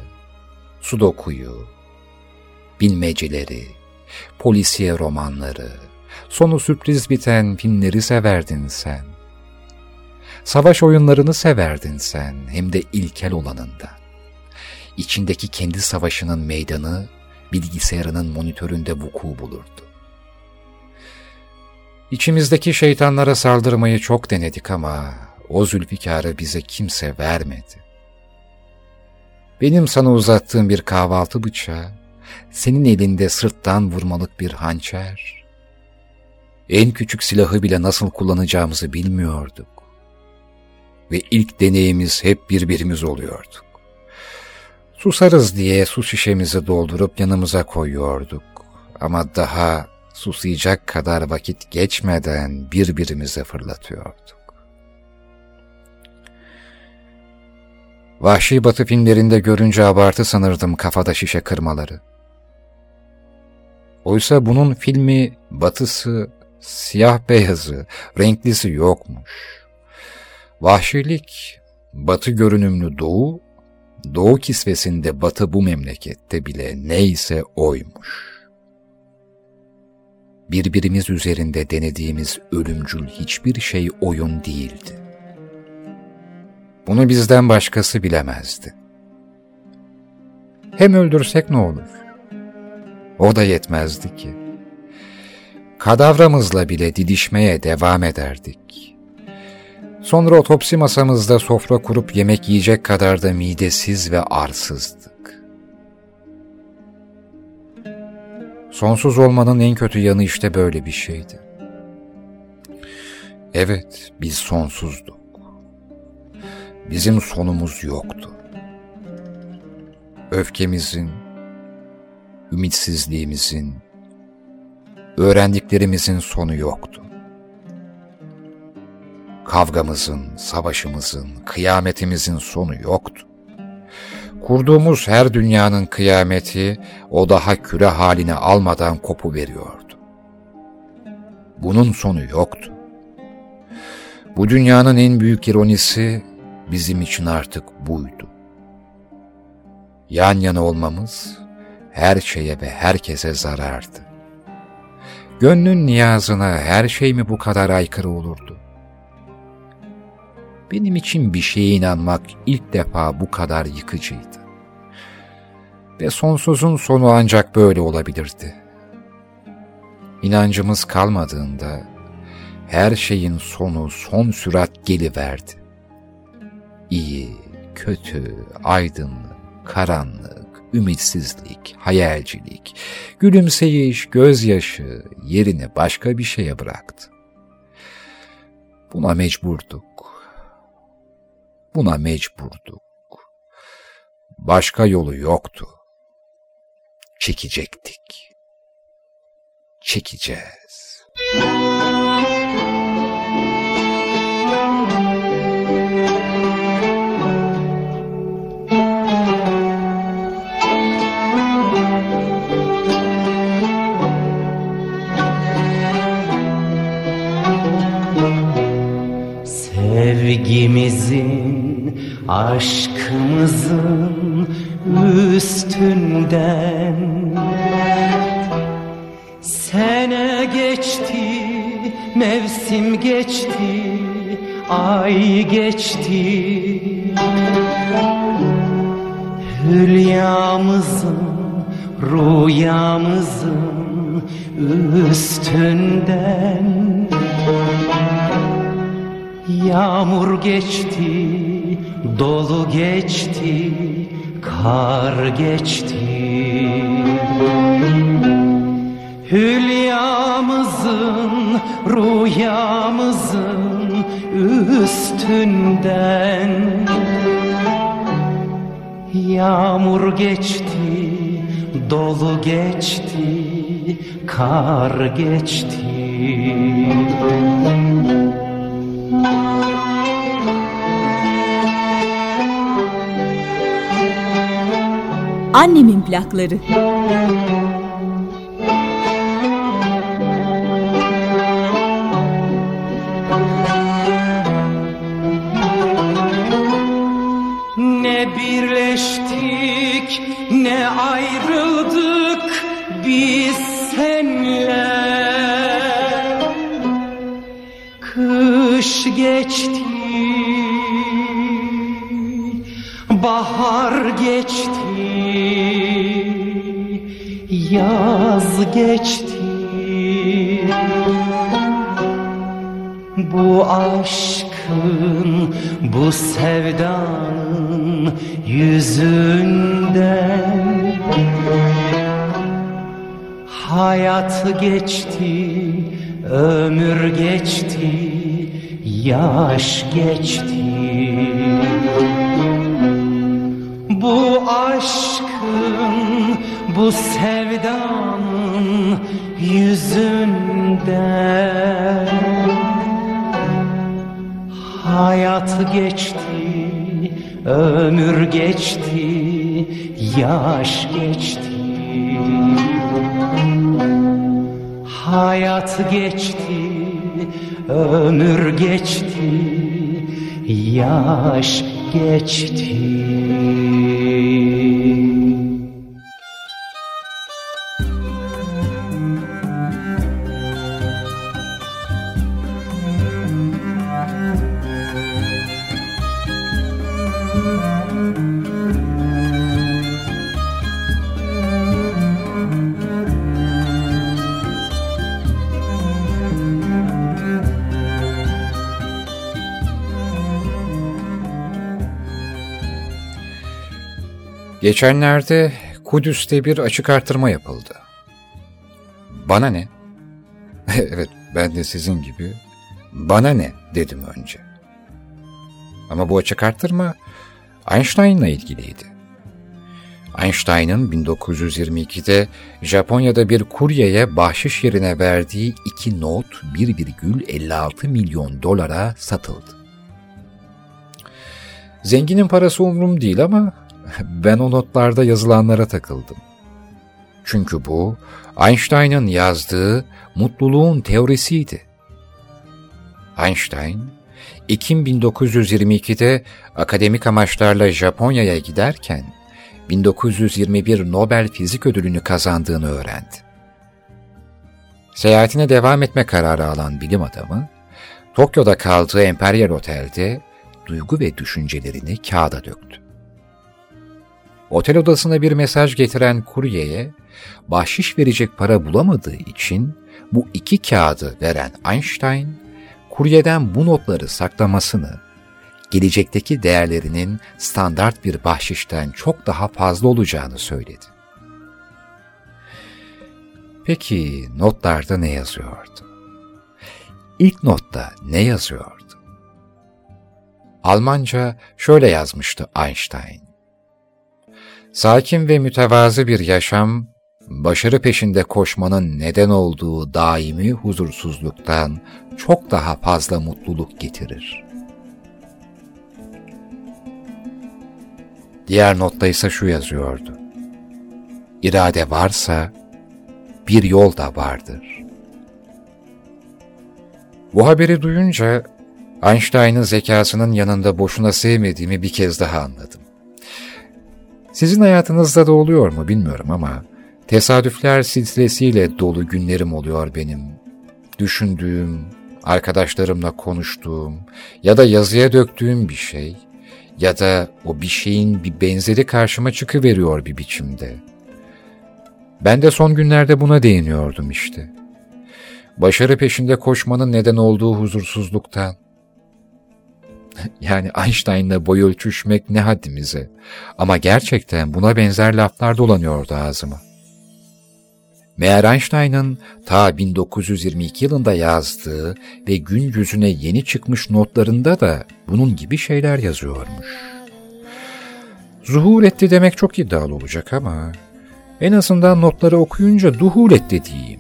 sudokuyu, bilmeceleri, polisiye romanları, sonu sürpriz biten filmleri severdin sen. Savaş oyunlarını severdin sen, hem de ilkel olanında. İçindeki kendi savaşının meydanı bilgisayarının monitöründe vuku bulurdu. İçimizdeki şeytanlara saldırmayı çok denedik ama o zülfikarı bize kimse vermedi. Benim sana uzattığım bir kahvaltı bıçağı, senin elinde sırttan vurmalık bir hançer. En küçük silahı bile nasıl kullanacağımızı bilmiyorduk. Ve ilk deneyimiz hep birbirimiz oluyorduk. Susarız diye su şişemizi doldurup yanımıza koyuyorduk. Ama daha susayacak kadar vakit geçmeden birbirimize fırlatıyorduk. Vahşi batı filmlerinde görünce abartı sanırdım kafada şişe kırmaları. Oysa bunun filmi, batısı, siyah beyazı, renklisi yokmuş. Vahşilik, batı görünümlü doğu, doğu kisvesinde batı bu memlekette bile neyse oymuş. Birbirimiz üzerinde denediğimiz ölümcül hiçbir şey oyun değildi. Bunu bizden başkası bilemezdi. Hem öldürsek ne olur? O da yetmezdi ki. Kadavramızla bile didişmeye devam ederdik. Sonra otopsi masamızda sofra kurup yemek yiyecek kadar da midesiz ve arsızdık. Sonsuz olmanın en kötü yanı işte böyle bir şeydi. Evet, biz sonsuzduk bizim sonumuz yoktu. Öfkemizin, ümitsizliğimizin, öğrendiklerimizin sonu yoktu. Kavgamızın, savaşımızın, kıyametimizin sonu yoktu. Kurduğumuz her dünyanın kıyameti o daha küre haline almadan kopu veriyordu. Bunun sonu yoktu. Bu dünyanın en büyük ironisi bizim için artık buydu. Yan yana olmamız her şeye ve herkese zarardı. Gönlün niyazına her şey mi bu kadar aykırı olurdu? Benim için bir şeye inanmak ilk defa bu kadar yıkıcıydı. Ve sonsuzun sonu ancak böyle olabilirdi. İnancımız kalmadığında her şeyin sonu son sürat geliverdi iyi, kötü, aydınlık, karanlık, ümitsizlik, hayalcilik, gülümseyiş, gözyaşı yerini başka bir şeye bıraktı. Buna mecburduk. Buna mecburduk. Başka yolu yoktu. Çekecektik. Çekeceğiz. Sevgimizin, aşkımızın üstünden. Sene geçti, mevsim geçti, ay geçti. Hülyamızın, rüyamızın üstünden Yağmur geçti, dolu geçti, kar geçti. Hülyamızın, rüyamızın üstünden Yağmur geçti, dolu geçti, kar geçti Annemin plakları. Ne birleştik ne ayrıldık biz senle Kış geçti Bahar geçti Yaz geçti. Bu aşkın, bu sevdanın yüzünden Hayat geçti, ömür geçti, yaş geçti. Bu aşkın, bu sevdanın yüzünden Hayat geçti, ömür geçti, yaş geçti. Hayat geçti, ömür geçti, yaş geçti. Geçenlerde Kudüs'te bir açık artırma yapıldı. Bana ne? evet ben de sizin gibi bana ne dedim önce. Ama bu açık artırma Einstein'la ilgiliydi. Einstein'ın 1922'de Japonya'da bir kuryeye bahşiş yerine verdiği iki not 1,56 milyon dolara satıldı. Zenginin parası umurum değil ama ben o notlarda yazılanlara takıldım. Çünkü bu Einstein'ın yazdığı mutluluğun teorisiydi. Einstein, Ekim 1922'de akademik amaçlarla Japonya'ya giderken 1921 Nobel Fizik Ödülünü kazandığını öğrendi. Seyahatine devam etme kararı alan bilim adamı, Tokyo'da kaldığı Imperial Otel'de duygu ve düşüncelerini kağıda döktü. Otel odasına bir mesaj getiren kuryeye bahşiş verecek para bulamadığı için bu iki kağıdı veren Einstein, kuryeden bu notları saklamasını, gelecekteki değerlerinin standart bir bahşişten çok daha fazla olacağını söyledi. Peki notlarda ne yazıyordu? İlk notta ne yazıyordu? Almanca şöyle yazmıştı Einstein. Sakin ve mütevazı bir yaşam, başarı peşinde koşmanın neden olduğu daimi huzursuzluktan çok daha fazla mutluluk getirir. Diğer notta ise şu yazıyordu. İrade varsa bir yol da vardır. Bu haberi duyunca Einstein'ın zekasının yanında boşuna sevmediğimi bir kez daha anladım. Sizin hayatınızda da oluyor mu bilmiyorum ama tesadüfler silsilesiyle dolu günlerim oluyor benim. Düşündüğüm, arkadaşlarımla konuştuğum ya da yazıya döktüğüm bir şey ya da o bir şeyin bir benzeri karşıma çıkıveriyor bir biçimde. Ben de son günlerde buna değiniyordum işte. Başarı peşinde koşmanın neden olduğu huzursuzluktan. yani Einstein'la boy ölçüşmek ne haddimize. Ama gerçekten buna benzer laflar dolanıyordu ağzıma. Meğer Einstein'ın ta 1922 yılında yazdığı ve gün yüzüne yeni çıkmış notlarında da bunun gibi şeyler yazıyormuş. Zuhur etti demek çok iddialı olacak ama en azından notları okuyunca duhul etti diyeyim.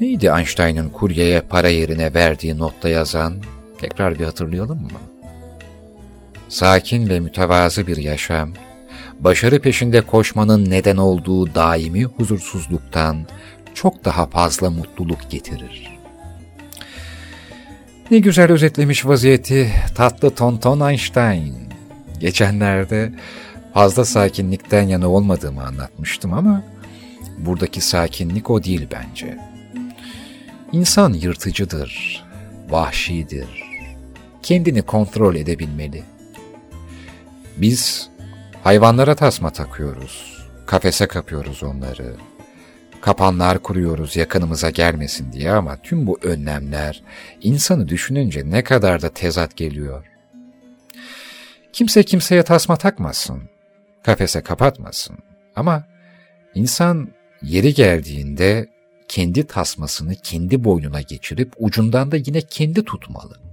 Neydi Einstein'ın kuryeye para yerine verdiği notta yazan? Tekrar bir hatırlayalım mı? Sakin ve mütevazı bir yaşam, başarı peşinde koşmanın neden olduğu daimi huzursuzluktan çok daha fazla mutluluk getirir. Ne güzel özetlemiş vaziyeti tatlı tonton Einstein. Geçenlerde fazla sakinlikten yana olmadığımı anlatmıştım ama buradaki sakinlik o değil bence. İnsan yırtıcıdır, vahşidir, kendini kontrol edebilmeli. Biz hayvanlara tasma takıyoruz, kafese kapıyoruz onları, kapanlar kuruyoruz yakınımıza gelmesin diye ama tüm bu önlemler insanı düşününce ne kadar da tezat geliyor. Kimse kimseye tasma takmasın, kafese kapatmasın ama insan yeri geldiğinde kendi tasmasını kendi boynuna geçirip ucundan da yine kendi tutmalı.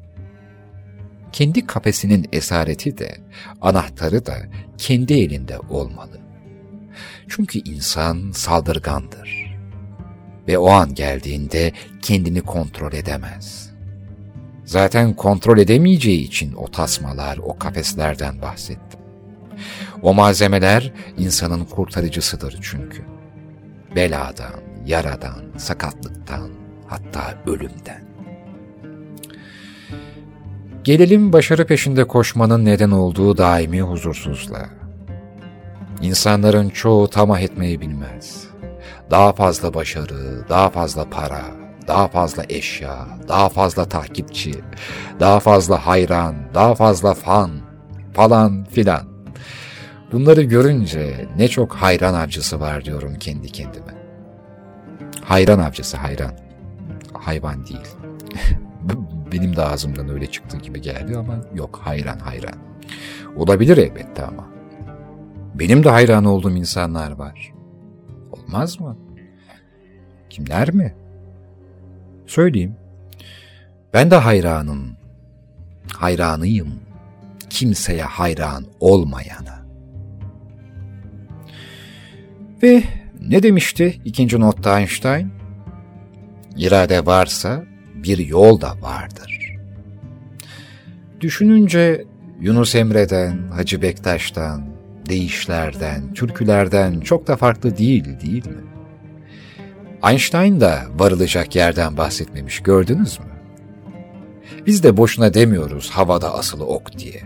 Kendi kafesinin esareti de, anahtarı da kendi elinde olmalı. Çünkü insan saldırgandır. Ve o an geldiğinde kendini kontrol edemez. Zaten kontrol edemeyeceği için o tasmalar, o kafeslerden bahsettim. O malzemeler insanın kurtarıcısıdır çünkü. Beladan, yaradan, sakatlıktan, hatta ölümden. Gelelim başarı peşinde koşmanın neden olduğu daimi huzursuzluğa. İnsanların çoğu tamah etmeyi bilmez. Daha fazla başarı, daha fazla para, daha fazla eşya, daha fazla takipçi, daha fazla hayran, daha fazla fan falan filan. Bunları görünce ne çok hayran avcısı var diyorum kendi kendime. Hayran avcısı hayran. Hayvan değil. Benim de ağzımdan öyle çıktığı gibi geldi ama yok hayran hayran. Olabilir elbette ama. Benim de hayran olduğum insanlar var. Olmaz mı? Kimler mi? Söyleyeyim. Ben de hayranım. Hayranıyım. Kimseye hayran olmayana. Ve ne demişti ikinci notta Einstein? İrade varsa bir yol da vardır. Düşününce Yunus Emre'den, Hacı Bektaş'tan, deyişlerden, türkülerden çok da farklı değil değil mi? Einstein da varılacak yerden bahsetmemiş gördünüz mü? Biz de boşuna demiyoruz havada asılı ok diye.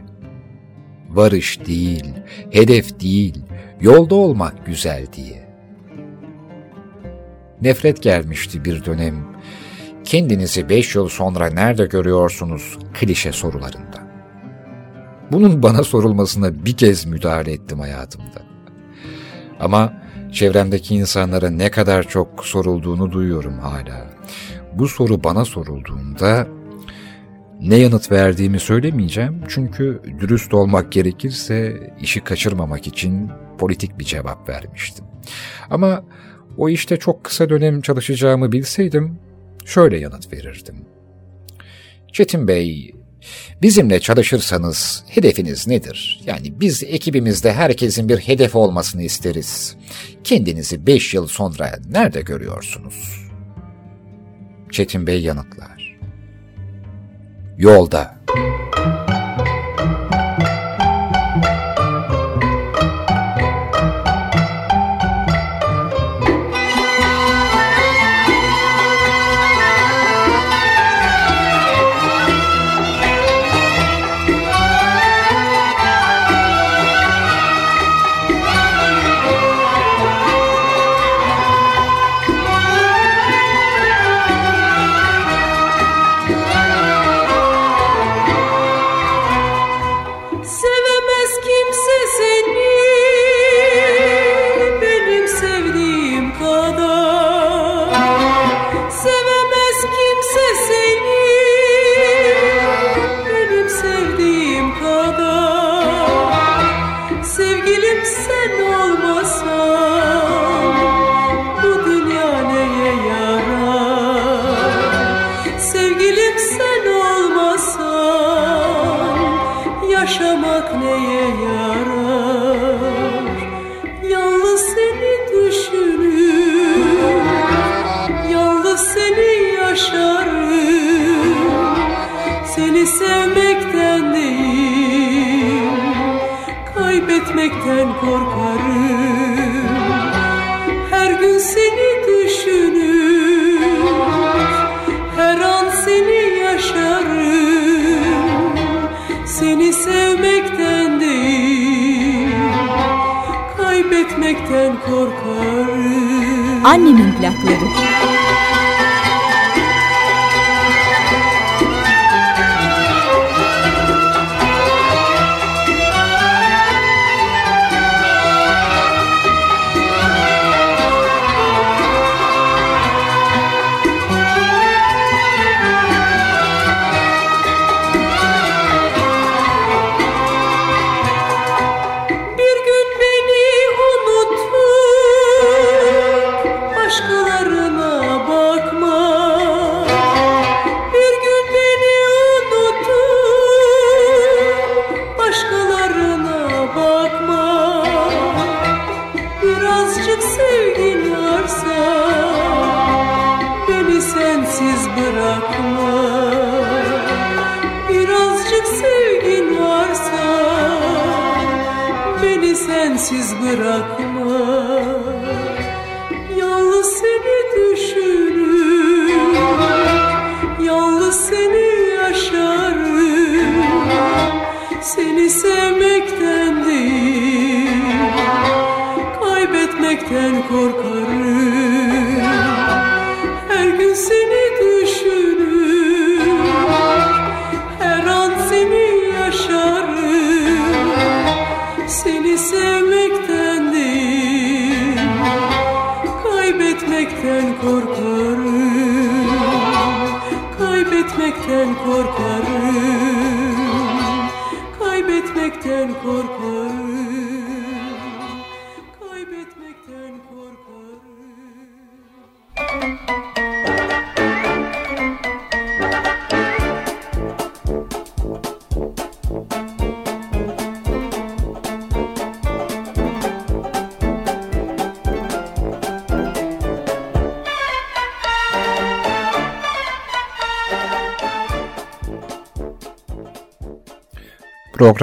Varış değil, hedef değil, yolda olmak güzel diye. Nefret gelmişti bir dönem. Kendinizi beş yıl sonra nerede görüyorsunuz klişe sorularında. Bunun bana sorulmasına bir kez müdahale ettim hayatımda. Ama çevremdeki insanlara ne kadar çok sorulduğunu duyuyorum hala. Bu soru bana sorulduğunda ne yanıt verdiğimi söylemeyeceğim çünkü dürüst olmak gerekirse işi kaçırmamak için politik bir cevap vermiştim. Ama o işte çok kısa dönem çalışacağımı bilseydim şöyle yanıt verirdim. Çetin Bey, bizimle çalışırsanız hedefiniz nedir? Yani biz ekibimizde herkesin bir hedef olmasını isteriz. Kendinizi beş yıl sonra nerede görüyorsunuz? Çetin Bey yanıtlar. Yolda. Korkarım. Her gün seni düşünür Her an seni yaşarım. Seni sevmekten değil Kaybetmekten korkarım. Annemin plakları.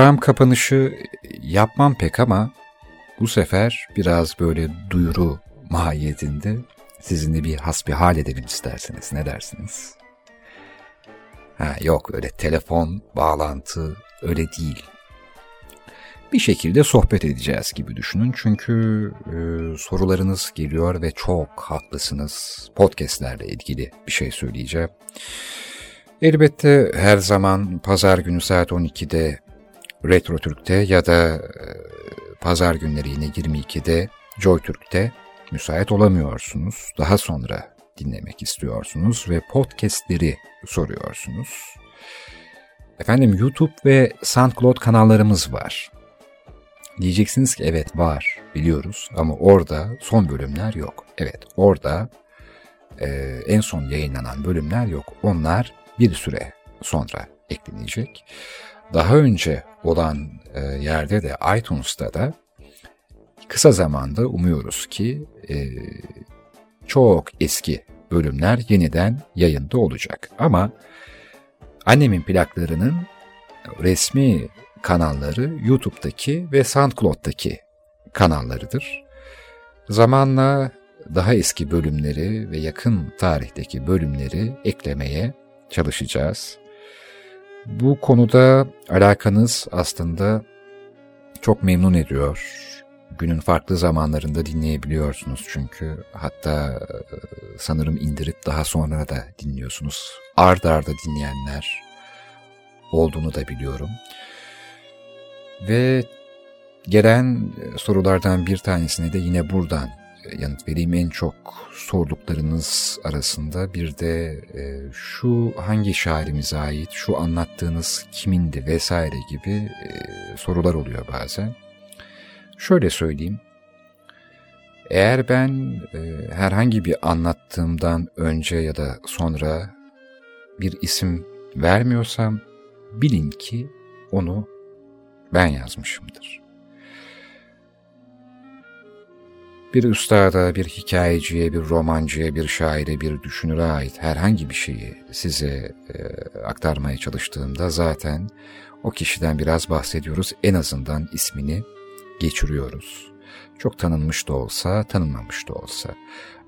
Program kapanışı yapmam pek ama bu sefer biraz böyle duyuru mahiyetinde sizinle bir hasbihal edelim isterseniz. Ne dersiniz? Ha, yok öyle telefon, bağlantı öyle değil. Bir şekilde sohbet edeceğiz gibi düşünün. Çünkü e, sorularınız geliyor ve çok haklısınız. Podcastlerle ilgili bir şey söyleyeceğim. Elbette her zaman pazar günü saat 12'de Retro Türk'te ya da e, pazar günleri yine 22'de Joy Türk'te müsait olamıyorsunuz. Daha sonra dinlemek istiyorsunuz ve podcastleri soruyorsunuz. Efendim YouTube ve SoundCloud kanallarımız var. Diyeceksiniz ki evet var biliyoruz ama orada son bölümler yok. Evet orada e, en son yayınlanan bölümler yok. Onlar bir süre sonra eklenecek. Daha önce olan e, yerde de iTunes'ta da kısa zamanda umuyoruz ki e, çok eski bölümler yeniden yayında olacak. Ama annemin plaklarının resmi kanalları YouTube'daki ve SoundCloud'daki kanallarıdır. Zamanla daha eski bölümleri ve yakın tarihteki bölümleri eklemeye çalışacağız. Bu konuda alakanız aslında çok memnun ediyor. Günün farklı zamanlarında dinleyebiliyorsunuz çünkü. Hatta sanırım indirip daha sonra da dinliyorsunuz. Ard arda dinleyenler olduğunu da biliyorum. Ve gelen sorulardan bir tanesine de yine buradan yanıt vereyim. En çok sorduklarınız arasında bir de e, şu hangi şairimize ait, şu anlattığınız kimindi vesaire gibi e, sorular oluyor bazen. Şöyle söyleyeyim. Eğer ben e, herhangi bir anlattığımdan önce ya da sonra bir isim vermiyorsam bilin ki onu ben yazmışımdır. Bir üstada, bir hikayeciye, bir romancıya, bir şaire, bir düşünüre ait herhangi bir şeyi size e, aktarmaya çalıştığımda zaten o kişiden biraz bahsediyoruz. En azından ismini geçiriyoruz. Çok tanınmış da olsa, tanınmamış da olsa.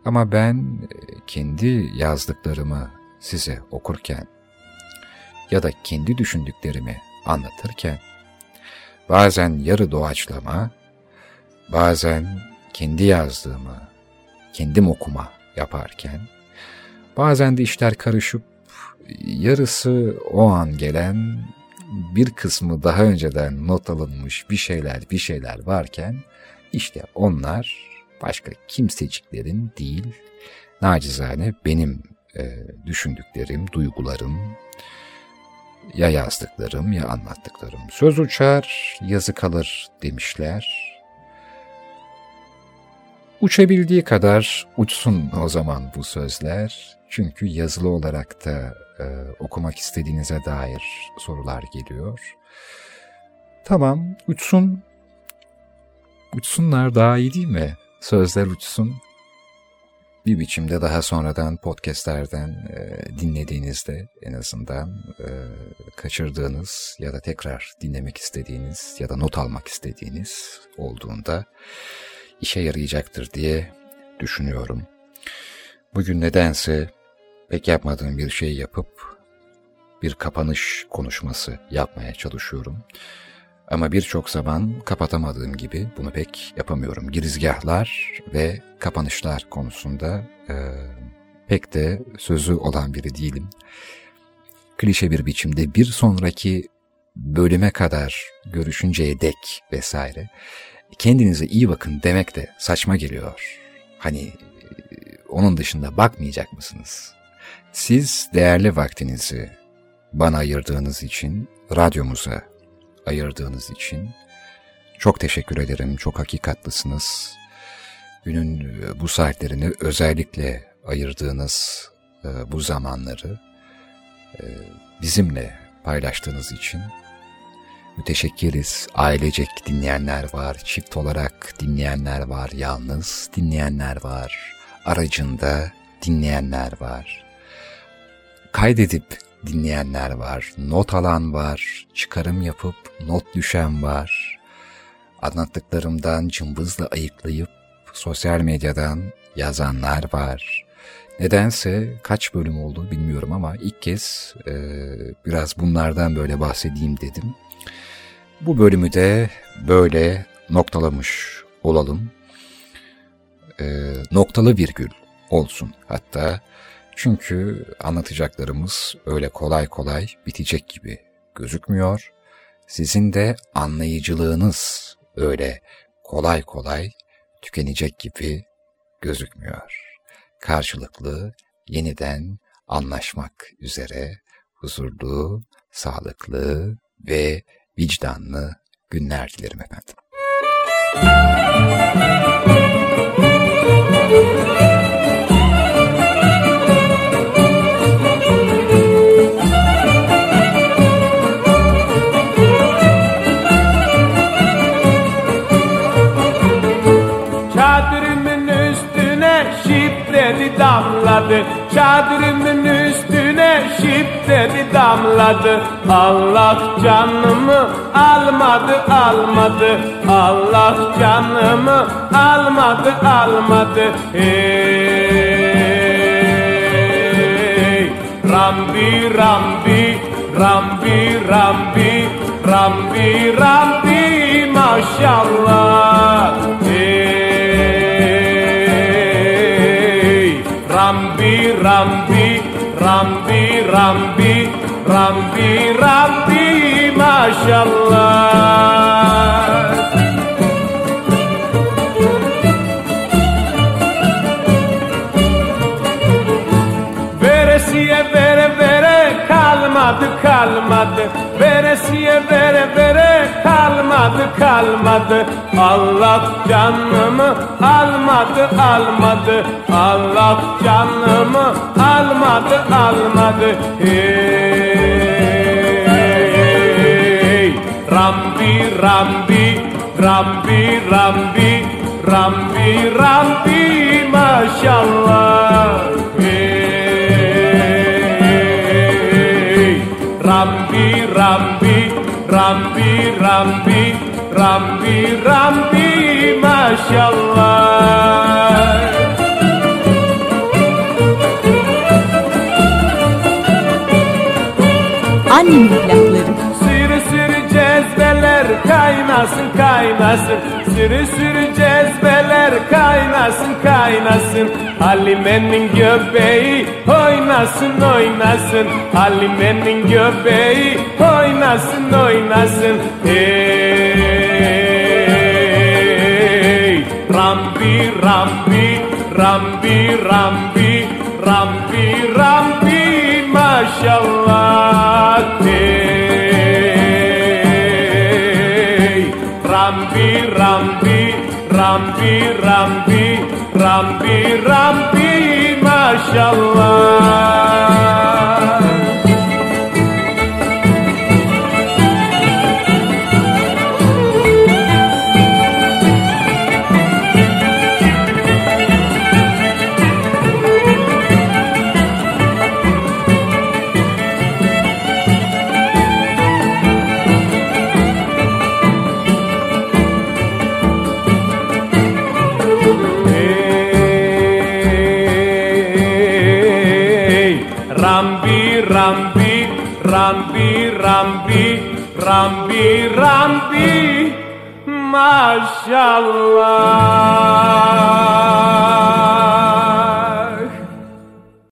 Ama ben e, kendi yazdıklarımı size okurken ya da kendi düşündüklerimi anlatırken bazen yarı doğaçlama, bazen kendi yazdığımı kendim okuma yaparken, bazen de işler karışıp yarısı o an gelen bir kısmı daha önceden not alınmış bir şeyler bir şeyler varken işte onlar başka kimseciklerin değil nacizane benim e, düşündüklerim, duygularım, ya yazdıklarım ya anlattıklarım. Söz uçar, yazı kalır demişler. Uçabildiği kadar uçsun o zaman bu sözler. Çünkü yazılı olarak da e, okumak istediğinize dair sorular geliyor. Tamam, uçsun. Uçsunlar daha iyi değil mi? Sözler uçsun. Bir biçimde daha sonradan podcastlerden e, dinlediğinizde en azından e, kaçırdığınız ya da tekrar dinlemek istediğiniz ya da not almak istediğiniz olduğunda işe yarayacaktır diye düşünüyorum. Bugün nedense pek yapmadığım bir şey yapıp bir kapanış konuşması yapmaya çalışıyorum. Ama birçok zaman kapatamadığım gibi bunu pek yapamıyorum. Girizgahlar ve kapanışlar konusunda e, pek de sözü olan biri değilim. Klişe bir biçimde bir sonraki bölüme kadar görüşünceye dek vesaire kendinize iyi bakın demek de saçma geliyor. Hani onun dışında bakmayacak mısınız? Siz değerli vaktinizi bana ayırdığınız için, radyomuza ayırdığınız için çok teşekkür ederim. Çok hakikatlısınız. Günün bu saatlerini özellikle ayırdığınız bu zamanları bizimle paylaştığınız için müteşekkiriz. Ailecek dinleyenler var, çift olarak dinleyenler var, yalnız dinleyenler var, aracında dinleyenler var. Kaydedip dinleyenler var, not alan var, çıkarım yapıp not düşen var. Anlattıklarımdan cımbızla ayıklayıp sosyal medyadan yazanlar var. Nedense kaç bölüm oldu bilmiyorum ama ilk kez e, biraz bunlardan böyle bahsedeyim dedim. Bu bölümü de böyle noktalamış olalım. E, noktalı virgül olsun hatta. Çünkü anlatacaklarımız öyle kolay kolay bitecek gibi gözükmüyor. Sizin de anlayıcılığınız öyle kolay kolay tükenecek gibi gözükmüyor. Karşılıklı yeniden anlaşmak üzere huzurlu, sağlıklı ve vicdanlı günler dilerim efendim. Çadırımın üstüne şifreli damladı Çadırımın şifreli damladı Allah canımı almadı almadı. Allah canımı almadı almadı. Hey Rambi Rambi Rambi Rambi Rambi Rambi maşallah. Hey Rambi Rambi Rambi Rambi Rambi maşallah. Veresiye vere vere kalmadı kalmadı. Veresiye vere vere kalmadı. Allah canımı almadı almadı. Allah canımı almadı almadı. Hey Rambi Rambi Rambi Rambi Rambi Rambi maşallah. Hey Rambi Rambi Rambi Rambi Rambi Rambi Rambi maşallah. Annemin plakları. Sürü sürü cezbeler kaynasın kaynasın. Sürü sürü cezbeler kaynasın kaynasın. Halime'nin göbeği oynasın oynasın. Halime'nin göbeği oynasın oynasın. Hey Rambi Rambi Rambi Rambi Rambi maşallah Hey. Rambi Rambi Rambi Rambi Rambi Rambi maşallah Maşallah.